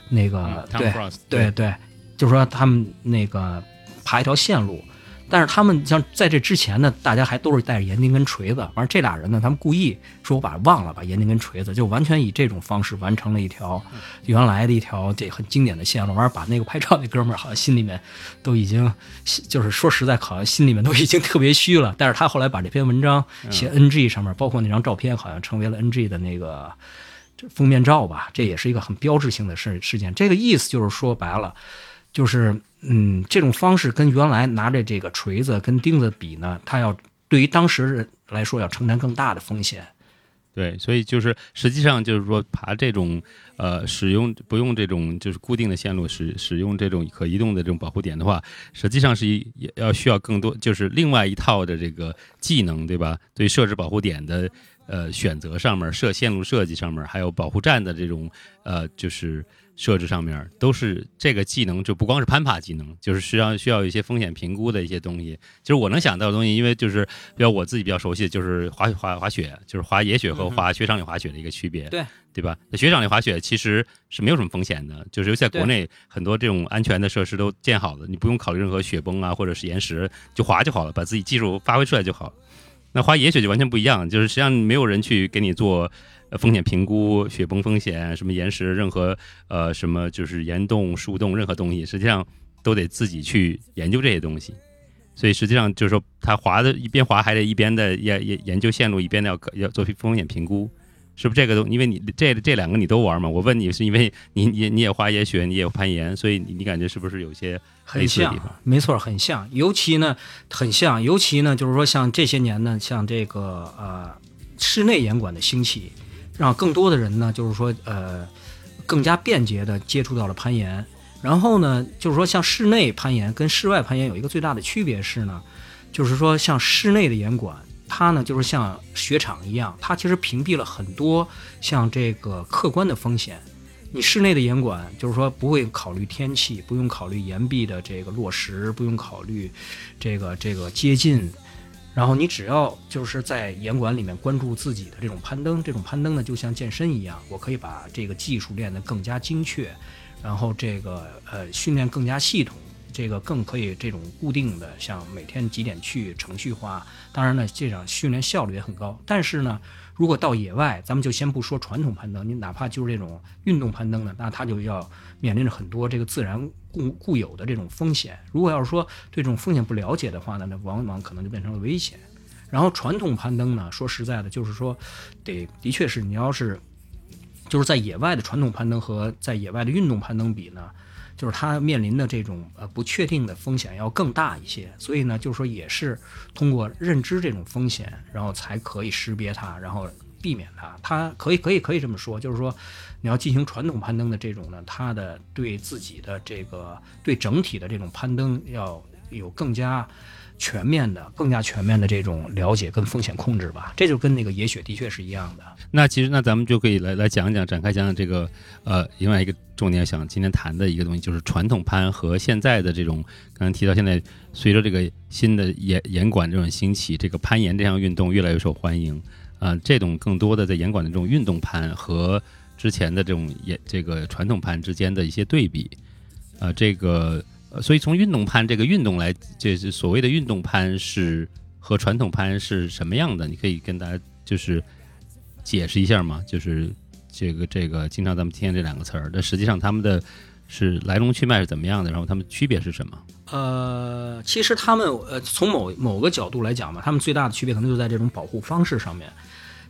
那个对对对，就是说他们那个爬一条线路。但是他们像在这之前呢，大家还都是带着岩钉跟锤子。完了，这俩人呢，他们故意说我把忘了把岩钉跟锤子，就完全以这种方式完成了一条原来的一条这很经典的线路。完了，把那个拍照那哥们儿好像心里面都已经就是说实在，好像心里面都已经特别虚了。但是他后来把这篇文章写 NG 上面，包括那张照片，好像成为了 NG 的那个封面照吧。这也是一个很标志性的事事件。这个意思就是说白了，就是。嗯，这种方式跟原来拿着这个锤子跟钉子比呢，它要对于当时人来说要承担更大的风险。对，所以就是实际上就是说爬这种呃使用不用这种就是固定的线路，使使用这种可移动的这种保护点的话，实际上是一要需要更多就是另外一套的这个技能，对吧？对设置保护点的呃选择上面，设线路设计上面，还有保护站的这种呃就是。设置上面都是这个技能，就不光是攀爬技能，就是需要需要一些风险评估的一些东西。就是我能想到的东西，因为就是比较我自己比较熟悉的就是滑滑滑雪，就是滑野雪和滑雪场里滑雪的一个区别，对对吧？那雪场里滑雪其实是没有什么风险的，就是在国内很多这种安全的设施都建好了，你不用考虑任何雪崩啊或者是岩石，就滑就好了，把自己技术发挥出来就好。那滑野雪就完全不一样，就是实际上没有人去给你做。风险评估、雪崩风险、什么岩石、任何呃什么就是岩洞、树洞，任何东西，实际上都得自己去研究这些东西。所以实际上就是说，他滑的一边滑还得一边的研研研究线路，一边的要要做风险评估，是不是这个东？因为你这这两个你都玩嘛？我问你是因为你你你也滑野雪，你也攀岩，所以你你感觉是不是有些很像？没错，很像。尤其呢，很像。尤其呢，就是说像这些年呢，像这个呃室内岩馆的兴起。让更多的人呢，就是说，呃，更加便捷的接触到了攀岩。然后呢，就是说，像室内攀岩跟室外攀岩有一个最大的区别是呢，就是说，像室内的严管，它呢就是像雪场一样，它其实屏蔽了很多像这个客观的风险。你室内的严管，就是说不会考虑天气，不用考虑岩壁的这个落石，不用考虑这个这个接近。然后你只要就是在严管里面关注自己的这种攀登，这种攀登呢就像健身一样，我可以把这个技术练得更加精确，然后这个呃训练更加系统，这个更可以这种固定的，像每天几点去程序化。当然呢，这种训练效率也很高。但是呢，如果到野外，咱们就先不说传统攀登，你哪怕就是这种运动攀登呢，那它就要面临着很多这个自然。固固有的这种风险，如果要是说对这种风险不了解的话呢，那往往可能就变成了危险。然后传统攀登呢，说实在的，就是说，得的确是你要是就是在野外的传统攀登和在野外的运动攀登比呢，就是它面临的这种呃不确定的风险要更大一些。所以呢，就是说也是通过认知这种风险，然后才可以识别它，然后避免它。它可以可以可以这么说，就是说。你要进行传统攀登的这种呢，它的对自己的这个对整体的这种攀登要有更加全面的、更加全面的这种了解跟风险控制吧。这就跟那个野雪的确是一样的。那其实，那咱们就可以来来讲讲，展开讲讲这个呃，另外一个重点想今天谈的一个东西，就是传统攀和现在的这种，刚刚提到现在随着这个新的严严管这种兴起，这个攀岩这项运动越来越受欢迎。啊，这种更多的在严管的这种运动攀和之前的这种也这个传统攀之间的一些对比，啊，这个所以从运动攀这个运动来，这是所谓的运动攀是和传统攀是什么样的？你可以跟大家就是解释一下吗？就是这个这个经常咱们听见这两个词儿，但实际上他们的是来龙去脉是怎么样的？然后他们区别是什么？呃，其实他们呃从某某个角度来讲嘛，他们最大的区别可能就在这种保护方式上面。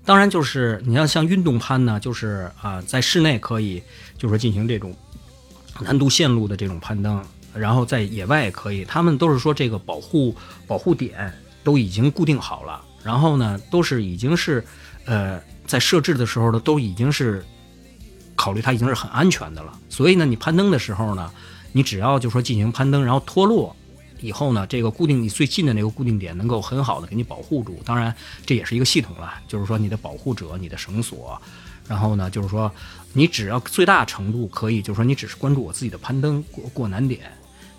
当然，就是你要像运动攀呢，就是啊，在室内可以，就是进行这种难度线路的这种攀登，然后在野外也可以。他们都是说这个保护保护点都已经固定好了，然后呢，都是已经是呃在设置的时候呢，都已经是考虑它已经是很安全的了。所以呢，你攀登的时候呢，你只要就说进行攀登，然后脱落。以后呢，这个固定你最近的那个固定点能够很好的给你保护住，当然这也是一个系统了，就是说你的保护者、你的绳索，然后呢，就是说你只要最大程度可以，就是说你只是关注我自己的攀登过过难点。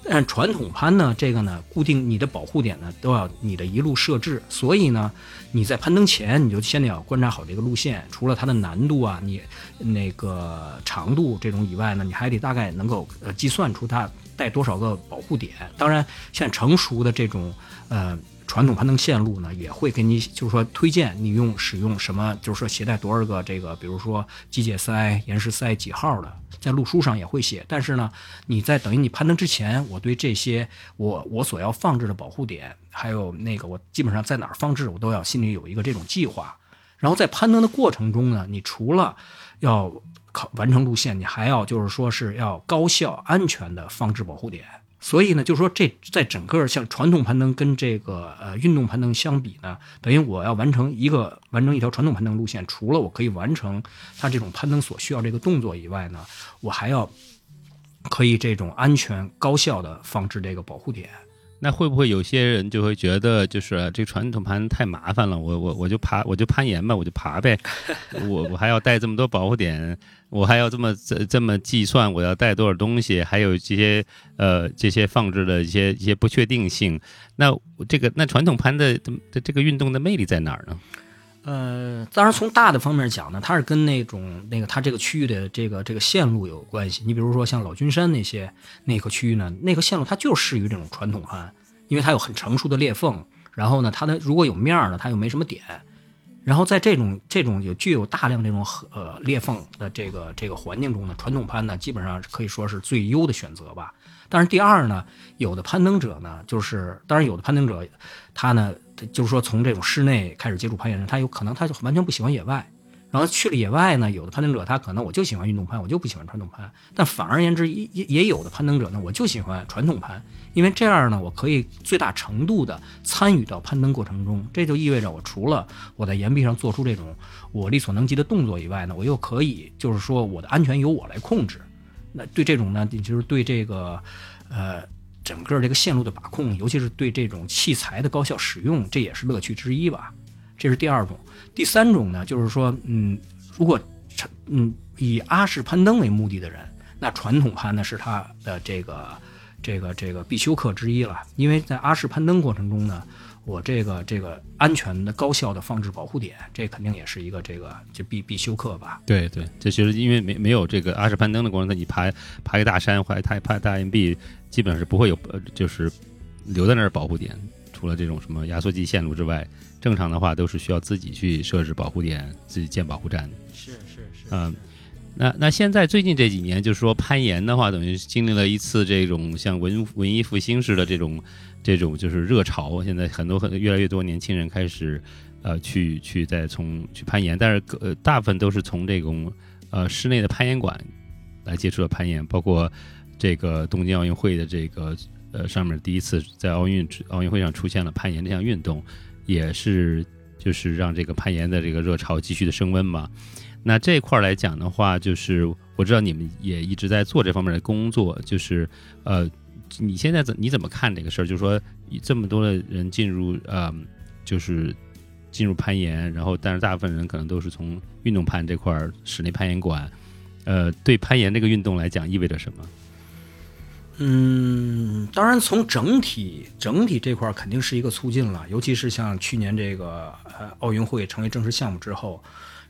但传统攀呢，这个呢，固定你的保护点呢，都要你的一路设置。所以呢，你在攀登前，你就先得要观察好这个路线。除了它的难度啊，你那个长度这种以外呢，你还得大概能够呃计算出它带多少个保护点。当然，现在成熟的这种呃传统攀登线路呢，也会给你就是说推荐你用使用什么，就是说携带多少个这个，比如说机械塞、岩石塞几号的。在路书上也会写，但是呢，你在等于你攀登之前，我对这些我我所要放置的保护点，还有那个我基本上在哪儿放置，我都要心里有一个这种计划。然后在攀登的过程中呢，你除了要考完成路线，你还要就是说是要高效安全的放置保护点。所以呢，就是说，这在整个像传统攀登跟这个呃运动攀登相比呢，等于我要完成一个完成一条传统攀登路线，除了我可以完成它这种攀登所需要这个动作以外呢，我还要可以这种安全高效的放置这个保护点。那会不会有些人就会觉得，就是这传统攀太麻烦了，我我我就爬我就攀岩吧，我就爬呗，我我还要带这么多保护点，我还要这么这这么计算我要带多少东西，还有这些呃这些放置的一些一些不确定性。那这个那传统攀的的这个运动的魅力在哪儿呢？呃，当然从大的方面讲呢，它是跟那种那个它这个区域的这个这个线路有关系。你比如说像老君山那些那个区域呢，那个线路它就适于这种传统攀，因为它有很成熟的裂缝，然后呢，它的如果有面呢，它又没什么点，然后在这种这种有具有大量这种呃裂缝的这个这个环境中呢，传统攀呢基本上可以说是最优的选择吧。但是第二呢，有的攀登者呢，就是当然有的攀登者他呢。就是说，从这种室内开始接触攀岩人，他有可能他就完全不喜欢野外，然后去了野外呢，有的攀登者他可能我就喜欢运动攀，我就不喜欢传统攀。但反而言之，也也也有的攀登者呢，我就喜欢传统攀，因为这样呢，我可以最大程度的参与到攀登过程中。这就意味着我除了我在岩壁上做出这种我力所能及的动作以外呢，我又可以就是说我的安全由我来控制。那对这种呢，就是对这个，呃。整个这个线路的把控，尤其是对这种器材的高效使用，这也是乐趣之一吧。这是第二种，第三种呢，就是说，嗯，如果嗯以阿式攀登为目的的人，那传统攀呢是他的这个这个这个必修课之一了。因为在阿式攀登过程中呢，我这个这个安全的高效的放置保护点，这肯定也是一个这个就必必修课吧。对对，这其实因为没没有这个阿式攀登的过程，你爬爬个大山或者爬爬大岩壁。基本上是不会有呃，就是留在那儿保护点，除了这种什么压缩机线路之外，正常的话都是需要自己去设置保护点，自己建保护站。是是是。嗯，那那现在最近这几年，就是说攀岩的话，等于经历了一次这种像文文艺复兴式的这种这种就是热潮。现在很多很越来越多年轻人开始呃去去再从去攀岩，但是呃大部分都是从这种呃室内的攀岩馆来接触的攀岩，包括。这个东京奥运会的这个呃上面第一次在奥运奥运会上出现了攀岩这项运动，也是就是让这个攀岩的这个热潮继续的升温嘛。那这块来讲的话，就是我知道你们也一直在做这方面的工作，就是呃你现在怎你怎么看这个事儿？就是说这么多的人进入呃，就是进入攀岩，然后但是大部分人可能都是从运动攀这块室内攀岩馆，呃，对攀岩这个运动来讲意味着什么？嗯，当然，从整体整体这块肯定是一个促进了，尤其是像去年这个呃奥运会成为正式项目之后，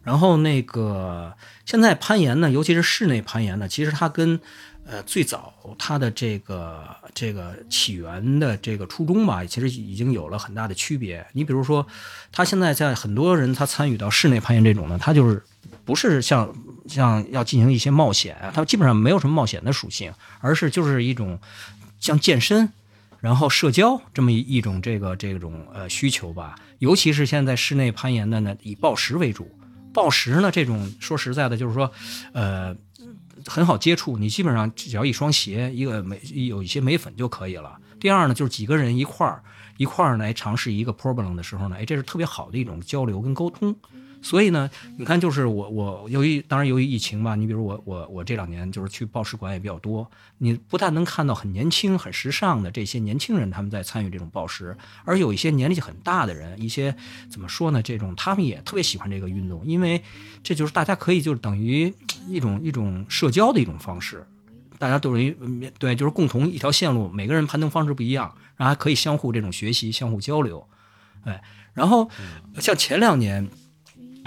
然后那个现在攀岩呢，尤其是室内攀岩呢，其实它跟呃最早它的这个这个起源的这个初衷吧，其实已经有了很大的区别。你比如说，他现在在很多人他参与到室内攀岩这种呢，他就是不是像。像要进行一些冒险，它基本上没有什么冒险的属性，而是就是一种像健身，然后社交这么一一种这个这种呃需求吧。尤其是现在室内攀岩的呢，以抱石为主。抱石呢，这种说实在的，就是说，呃，很好接触，你基本上只要一双鞋，一个美有一些眉粉就可以了。第二呢，就是几个人一块儿一块儿来尝试一个 problem 的时候呢，哎，这是特别好的一种交流跟沟通。所以呢，你看，就是我我由于当然由于疫情吧，你比如我我我这两年就是去报时馆也比较多，你不但能看到很年轻、很时尚的这些年轻人他们在参与这种报时，而有一些年纪很大的人，一些怎么说呢？这种他们也特别喜欢这个运动，因为这就是大家可以就是等于 一种一种社交的一种方式，大家都于对，就是共同一条线路，每个人攀登方式不一样，然后还可以相互这种学习、相互交流，哎，然后像前两年。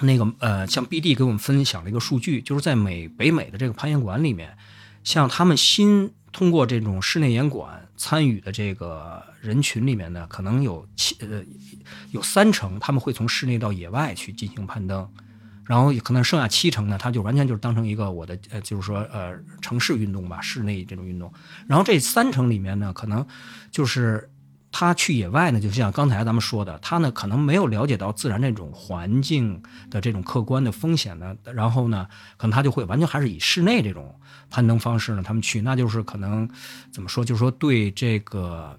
那个呃，像 BD 给我们分享了一个数据，就是在美北美的这个攀岩馆里面，像他们新通过这种室内岩馆参与的这个人群里面呢，可能有七呃有三成他们会从室内到野外去进行攀登，然后可能剩下七成呢，他就完全就是当成一个我的呃，就是说呃城市运动吧，室内这种运动，然后这三成里面呢，可能就是。他去野外呢，就像刚才咱们说的，他呢可能没有了解到自然这种环境的这种客观的风险呢，然后呢，可能他就会完全还是以室内这种攀登方式呢，他们去，那就是可能怎么说，就是说对这个。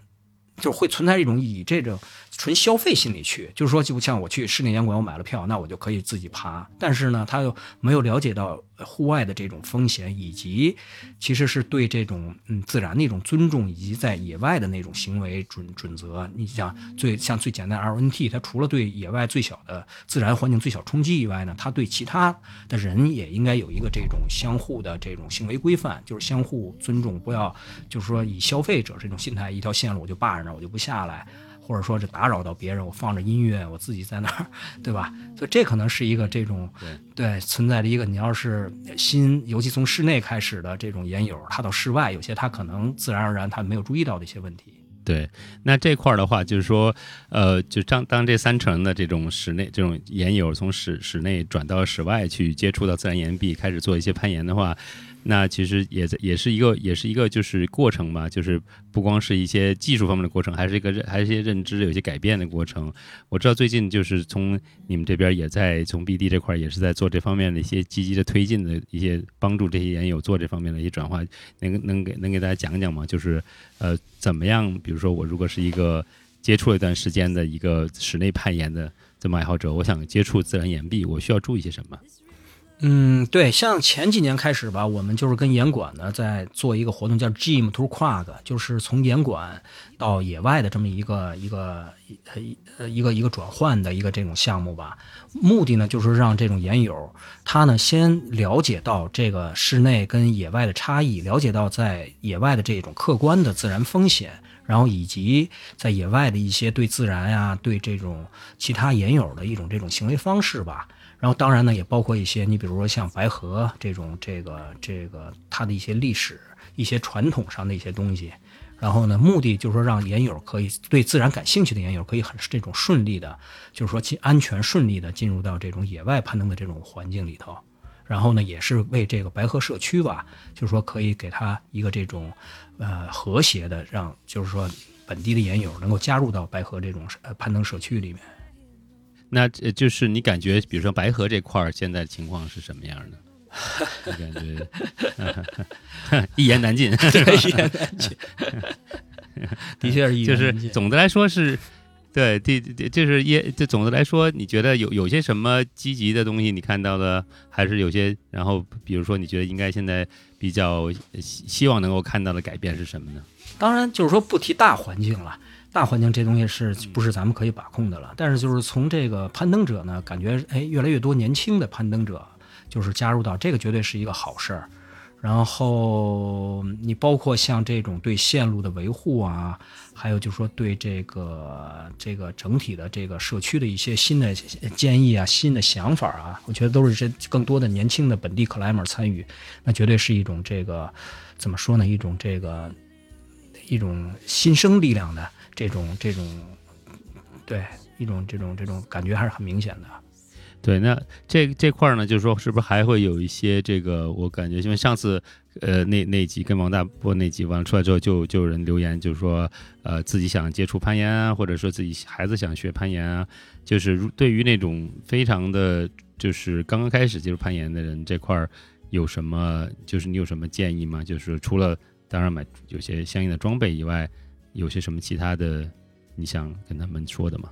就会存在一种以这种纯消费心理去，就是说，就像我去室内岩馆，我买了票，那我就可以自己爬。但是呢，他又没有了解到户外的这种风险，以及其实是对这种嗯自然的一种尊重，以及在野外的那种行为准准则。你像最像最简单 LNT，它除了对野外最小的自然环境最小冲击以外呢，它对其他的人也应该有一个这种相互的这种行为规范，就是相互尊重，不要就是说以消费者这种心态一条线路我就霸着那。我就不下来，或者说这打扰到别人，我放着音乐，我自己在那儿，对吧？所以这可能是一个这种对存在的一个，你要是新，尤其从室内开始的这种研友，他到室外，有些他可能自然而然他没有注意到的一些问题。对，那这块儿的话，就是说，呃，就当当这三成的这种室内这种岩友从室室内转到室外去接触到自然岩壁，开始做一些攀岩的话。那其实也在也是一个，也是一个就是过程嘛，就是不光是一些技术方面的过程，还是一个认，还是一些认知有些改变的过程。我知道最近就是从你们这边也在从 BD 这块也是在做这方面的一些积极的推进的一些帮助这些研友做这方面的一些转化，能能给能给大家讲讲吗？就是呃怎么样？比如说我如果是一个接触了一段时间的一个室内攀岩的这么爱好者，我想接触自然岩壁，我需要注意些什么？嗯，对，像前几年开始吧，我们就是跟严管呢在做一个活动，叫 Gym to Crag，就是从严管到野外的这么一个一个一呃一个一个转换的一个这种项目吧。目的呢就是让这种岩友他呢先了解到这个室内跟野外的差异，了解到在野外的这种客观的自然风险，然后以及在野外的一些对自然呀、对这种其他岩友的一种这种行为方式吧。然后当然呢，也包括一些，你比如说像白河这种，这个这个它的一些历史、一些传统上的一些东西。然后呢，目的就是说让研友可以对自然感兴趣的研友可以很这种顺利的，就是说进安全顺利的进入到这种野外攀登的这种环境里头。然后呢，也是为这个白河社区吧，就是说可以给他一个这种呃和谐的，让就是说本地的研友能够加入到白河这种呃攀登社区里面。那就是你感觉，比如说白河这块儿现在情况是什么样的？感觉 一言难尽，一言难尽。的确是，就是总的来说是，对，第就是也，就总的来说，你觉得有有些什么积极的东西你看到的，还是有些，然后比如说你觉得应该现在比较希希望能够看到的改变是什么呢？当然，就是说不提大环境了，大环境这东西是不是咱们可以把控的了？但是就是从这个攀登者呢，感觉哎，越来越多年轻的攀登者就是加入到这个，绝对是一个好事儿。然后你包括像这种对线路的维护啊，还有就是说对这个这个整体的这个社区的一些新的建议啊、新的想法啊，我觉得都是这更多的年轻的本地克莱 r 参与，那绝对是一种这个怎么说呢？一种这个一种新生力量的这种这种对一种这种这种感觉还是很明显的。对，那这这块呢，就是说，是不是还会有一些这个？我感觉，因为上次，呃，那那集跟王大波那集完了出来之后，就就有人留言，就是说，呃，自己想接触攀岩啊，或者说自己孩子想学攀岩啊，就是对于那种非常的，就是刚刚开始接触攀岩的人，这块有什么？就是你有什么建议吗？就是除了当然买有些相应的装备以外，有些什么其他的你想跟他们说的吗？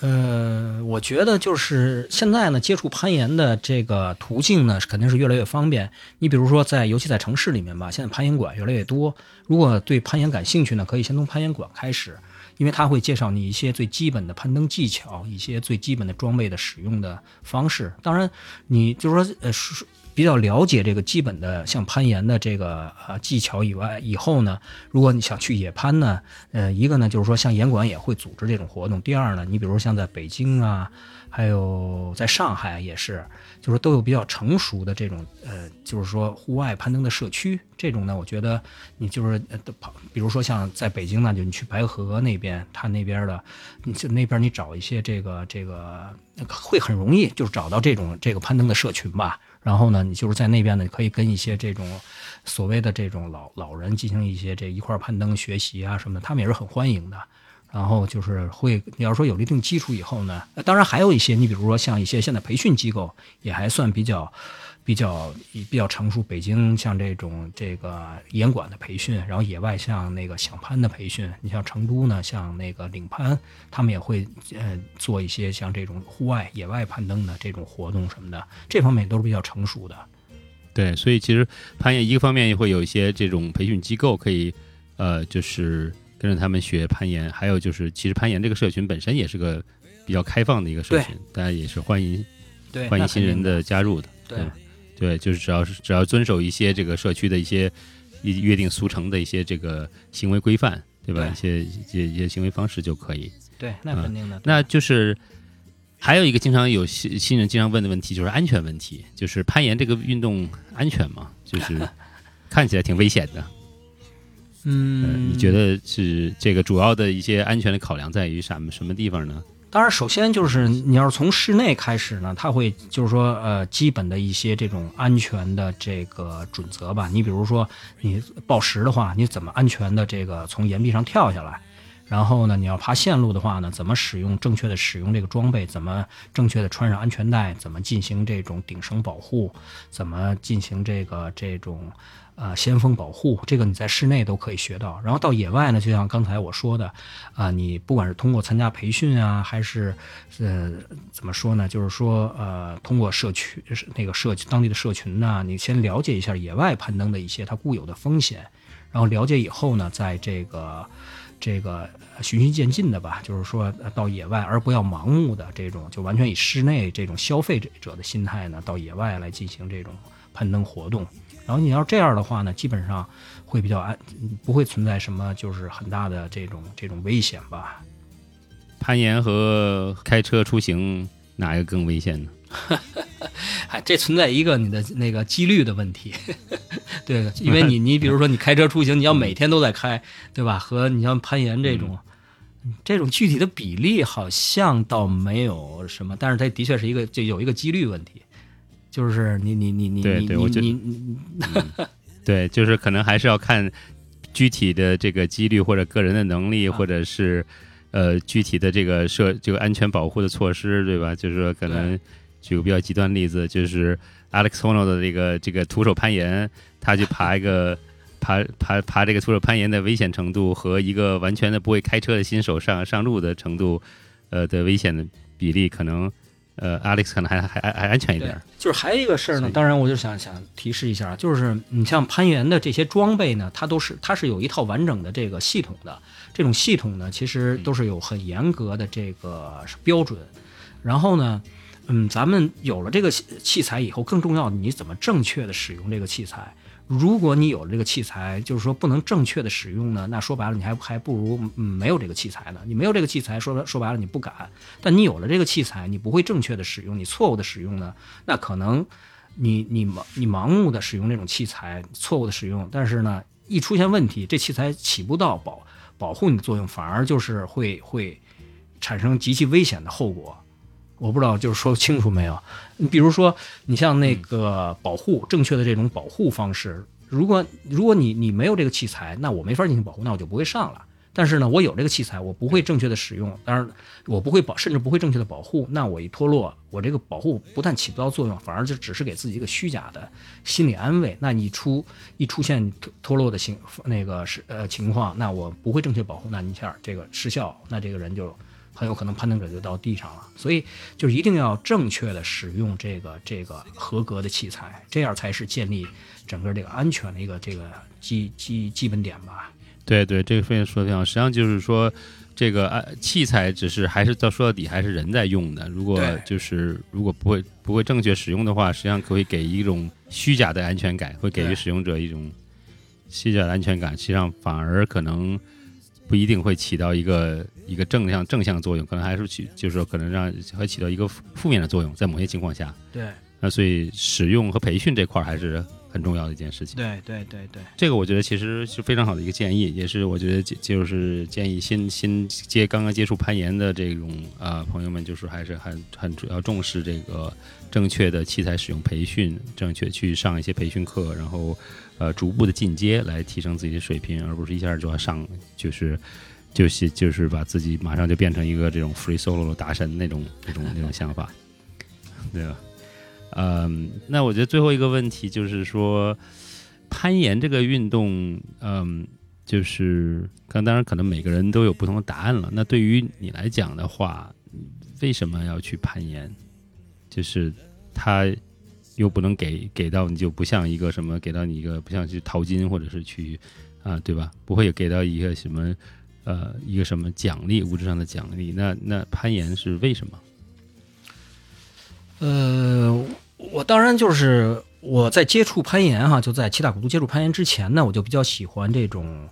呃，我觉得就是现在呢，接触攀岩的这个途径呢，肯定是越来越方便。你比如说，在尤其在城市里面吧，现在攀岩馆越来越多。如果对攀岩感兴趣呢，可以先从攀岩馆开始，因为他会介绍你一些最基本的攀登技巧，一些最基本的装备的使用的方式。当然，你就是说，呃，是。比较了解这个基本的像攀岩的这个呃技巧以外，以后呢，如果你想去野攀呢，呃，一个呢就是说像岩馆也会组织这种活动。第二呢，你比如像在北京啊，还有在上海也是，就是都有比较成熟的这种呃，就是说户外攀登的社区。这种呢，我觉得你就是跑，比如说像在北京呢，就你去白河那边，他那边的，你就那边你找一些这个这个会很容易，就是找到这种这个攀登的社群吧。然后呢，你就是在那边呢，可以跟一些这种所谓的这种老老人进行一些这一块攀登学习啊什么的，他们也是很欢迎的。然后就是会，你要说有了一定基础以后呢，当然还有一些，你比如说像一些现在培训机构也还算比较。比较比较成熟，北京像这种这个严管的培训，然后野外像那个响攀的培训，你像成都呢，像那个领攀，他们也会呃做一些像这种户外野外攀登的这种活动什么的，这方面都是比较成熟的。对，所以其实攀岩一个方面会有一些这种培训机构可以呃就是跟着他们学攀岩，还有就是其实攀岩这个社群本身也是个比较开放的一个社群，大家也是欢迎对欢迎新人的加入的。对。对，就是只要是只要遵守一些这个社区的一些一约定俗成的一些这个行为规范，对吧？一些一些一些行为方式就可以。对，那肯定的。那就是还有一个经常有新新人经常问的问题，就是安全问题，就是攀岩这个运动安全吗？就 是看起来挺危险的。嗯，你觉得是这个主要的一些安全的考量在于什么什么地方呢？当然，首先就是你要是从室内开始呢，他会就是说，呃，基本的一些这种安全的这个准则吧。你比如说，你报时的话，你怎么安全的这个从岩壁上跳下来？然后呢，你要爬线路的话呢，怎么使用正确的使用这个装备？怎么正确的穿上安全带？怎么进行这种顶绳保护？怎么进行这个这种？呃，先锋保护这个你在室内都可以学到，然后到野外呢，就像刚才我说的，啊，你不管是通过参加培训啊，还是呃怎么说呢，就是说呃通过社区那个社当地的社群呢，你先了解一下野外攀登的一些它固有的风险，然后了解以后呢，在这个这个循序渐进的吧，就是说到野外，而不要盲目的这种就完全以室内这种消费者者的心态呢，到野外来进行这种攀登活动。然后你要这样的话呢，基本上会比较安，不会存在什么就是很大的这种这种危险吧。攀岩和开车出行哪一个更危险呢？哎，这存在一个你的那个几率的问题。对，因为你你比如说你开车出行，你要每天都在开，对吧？和你像攀岩这种，这种具体的比例好像倒没有什么，但是它的确是一个就有一个几率问题。就是你你你你对对你你你，对，就是可能还是要看具体的这个几率或者个人的能力，或者是呃具体的这个设这个安全保护的措施，对吧？就是说，可能举个比较极端例子，就是 Alex Honnold 的这个这个徒手攀岩，他去爬一个 爬爬爬这个徒手攀岩的危险程度，和一个完全的不会开车的新手上上路的程度，呃的危险的比例可能。呃，Alex 可能还还还还安全一点。，就是还有一个事儿呢，当然我就想想提示一下，就是你像攀岩的这些装备呢，它都是它是有一套完整的这个系统的，这种系统呢，其实都是有很严格的这个标准。然后呢，嗯，咱们有了这个器器材以后，更重要的你怎么正确的使用这个器材。如果你有了这个器材，就是说不能正确的使用呢，那说白了你还还不如没有这个器材呢。你没有这个器材，说说白了你不敢，但你有了这个器材，你不会正确的使用，你错误的使用呢，那可能你你盲你盲目的使用这种器材，错误的使用，但是呢，一出现问题，这器材起不到保保护你的作用，反而就是会会产生极其危险的后果。我不知道，就是说清楚没有？你比如说，你像那个保护正确的这种保护方式，如果如果你你没有这个器材，那我没法进行保护，那我就不会上了。但是呢，我有这个器材，我不会正确的使用，当然我不会保，甚至不会正确的保护。那我一脱落，我这个保护不但起不到作用，反而就只是给自己一个虚假的心理安慰。那你出一出现脱脱落的情那个是呃情况，那我不会正确保护，那你一下这个失效，那这个人就很有可能攀登者就到地上了。所以就是一定要正确的使用这个这个合格的器材，这样才是建立整个这个安全的一个这个基基基本点吧。对对，这个非常说的非常好。实际上就是说，这个啊器材只是还是到说到底还是人在用的。如果就是如果不会不会正确使用的话，实际上可以给一种虚假的安全感，会给予使用者一种虚假的安全感，实际上反而可能不一定会起到一个一个正向正向作用，可能还是起就是说可能让会起到一个负负面的作用，在某些情况下。对那所以使用和培训这块儿还是很重要的一件事情。对对对对。这个我觉得其实是非常好的一个建议，也是我觉得就就是建议新新接刚刚接触攀岩的这种啊、朋友们，就是还是很很主要重视这个正确的器材使用培训，正确去上一些培训课，然后呃逐步的进阶来提升自己的水平，而不是一下就要上就是。就是就是把自己马上就变成一个这种 free solo 的大神那种那种那种想法，对吧？嗯，那我觉得最后一个问题就是说，攀岩这个运动，嗯，就是刚当然可能每个人都有不同的答案了。那对于你来讲的话，为什么要去攀岩？就是它又不能给给到你，就不像一个什么给到你一个不像去淘金或者是去啊，对吧？不会给到一个什么呃一个什么奖励物质上的奖励。那那攀岩是为什么？呃，我当然就是我在接触攀岩哈，就在七大古都接触攀岩之前呢，我就比较喜欢这种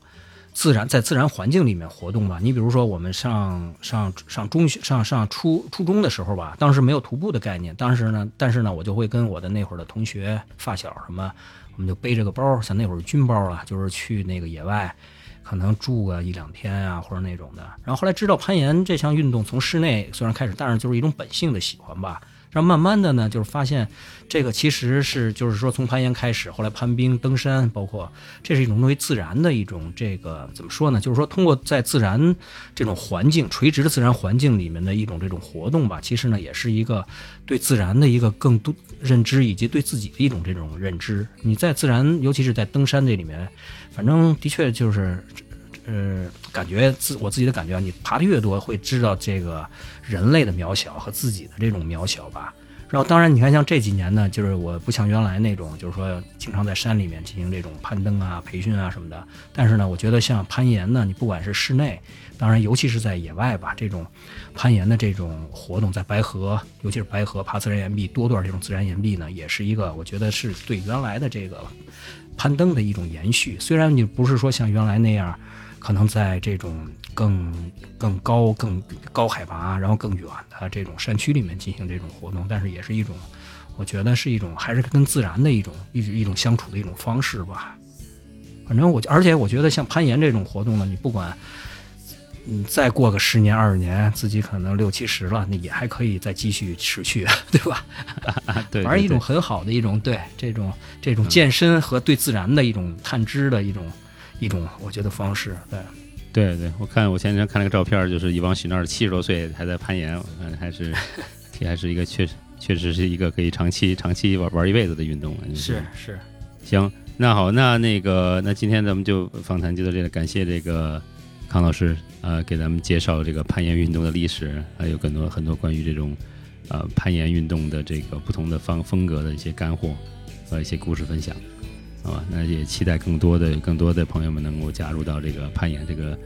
自然在自然环境里面活动吧。你比如说，我们上上上中学、上上初初中的时候吧，当时没有徒步的概念，当时呢，但是呢，我就会跟我的那会儿的同学、发小什么，我们就背着个包，像那会儿军包了，就是去那个野外。可能住个一两天啊，或者那种的。然后后来知道攀岩这项运动从室内虽然开始，但是就是一种本性的喜欢吧。然后慢慢的呢，就是发现这个其实是就是说从攀岩开始，后来攀冰、登山，包括这是一种对自然的一种这个怎么说呢？就是说通过在自然这种环境、垂直的自然环境里面的一种这种活动吧，其实呢也是一个对自然的一个更多认知，以及对自己的一种这种认知。你在自然，尤其是在登山这里面，反正的确就是。嗯，感觉自我自己的感觉啊，你爬的越多，会知道这个人类的渺小和自己的这种渺小吧。然后，当然，你看，像这几年呢，就是我不像原来那种，就是说经常在山里面进行这种攀登啊、培训啊什么的。但是呢，我觉得像攀岩呢，你不管是室内，当然尤其是在野外吧，这种攀岩的这种活动，在白河，尤其是白河爬自然岩壁、多段这种自然岩壁呢，也是一个我觉得是对原来的这个攀登的一种延续。虽然你不是说像原来那样。可能在这种更更高、更高海拔，然后更远的这种山区里面进行这种活动，但是也是一种，我觉得是一种还是跟自然的一种一一种相处的一种方式吧。反正我，而且我觉得像攀岩这种活动呢，你不管嗯再过个十年、二十年，自己可能六七十了，那也还可以再继续持续，对吧？啊，对，反正一种很好的一种对这种这种健身和对自然的一种探知的一种。一种我觉得方式，对，对对，我看我前几天看了个照片，就是一帮许那七十多岁还在攀岩，嗯，还是还是一个确实确实是一个可以长期长期玩玩一辈子的运动。是是，行，那好，那那个那今天咱们就访谈就到这里，感谢这个康老师呃给咱们介绍这个攀岩运动的历史，还有更多很多关于这种呃攀岩运动的这个不同的方风格的一些干货和一些故事分享，好吧？那也期待更多的更多的朋友们能够加入到这个攀岩这个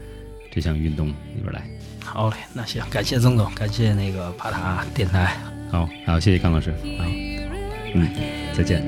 这项运动里边来。好嘞，那行，感谢曾总，感谢那个帕塔电台。好，好，谢谢康老师，好，嗯，再见。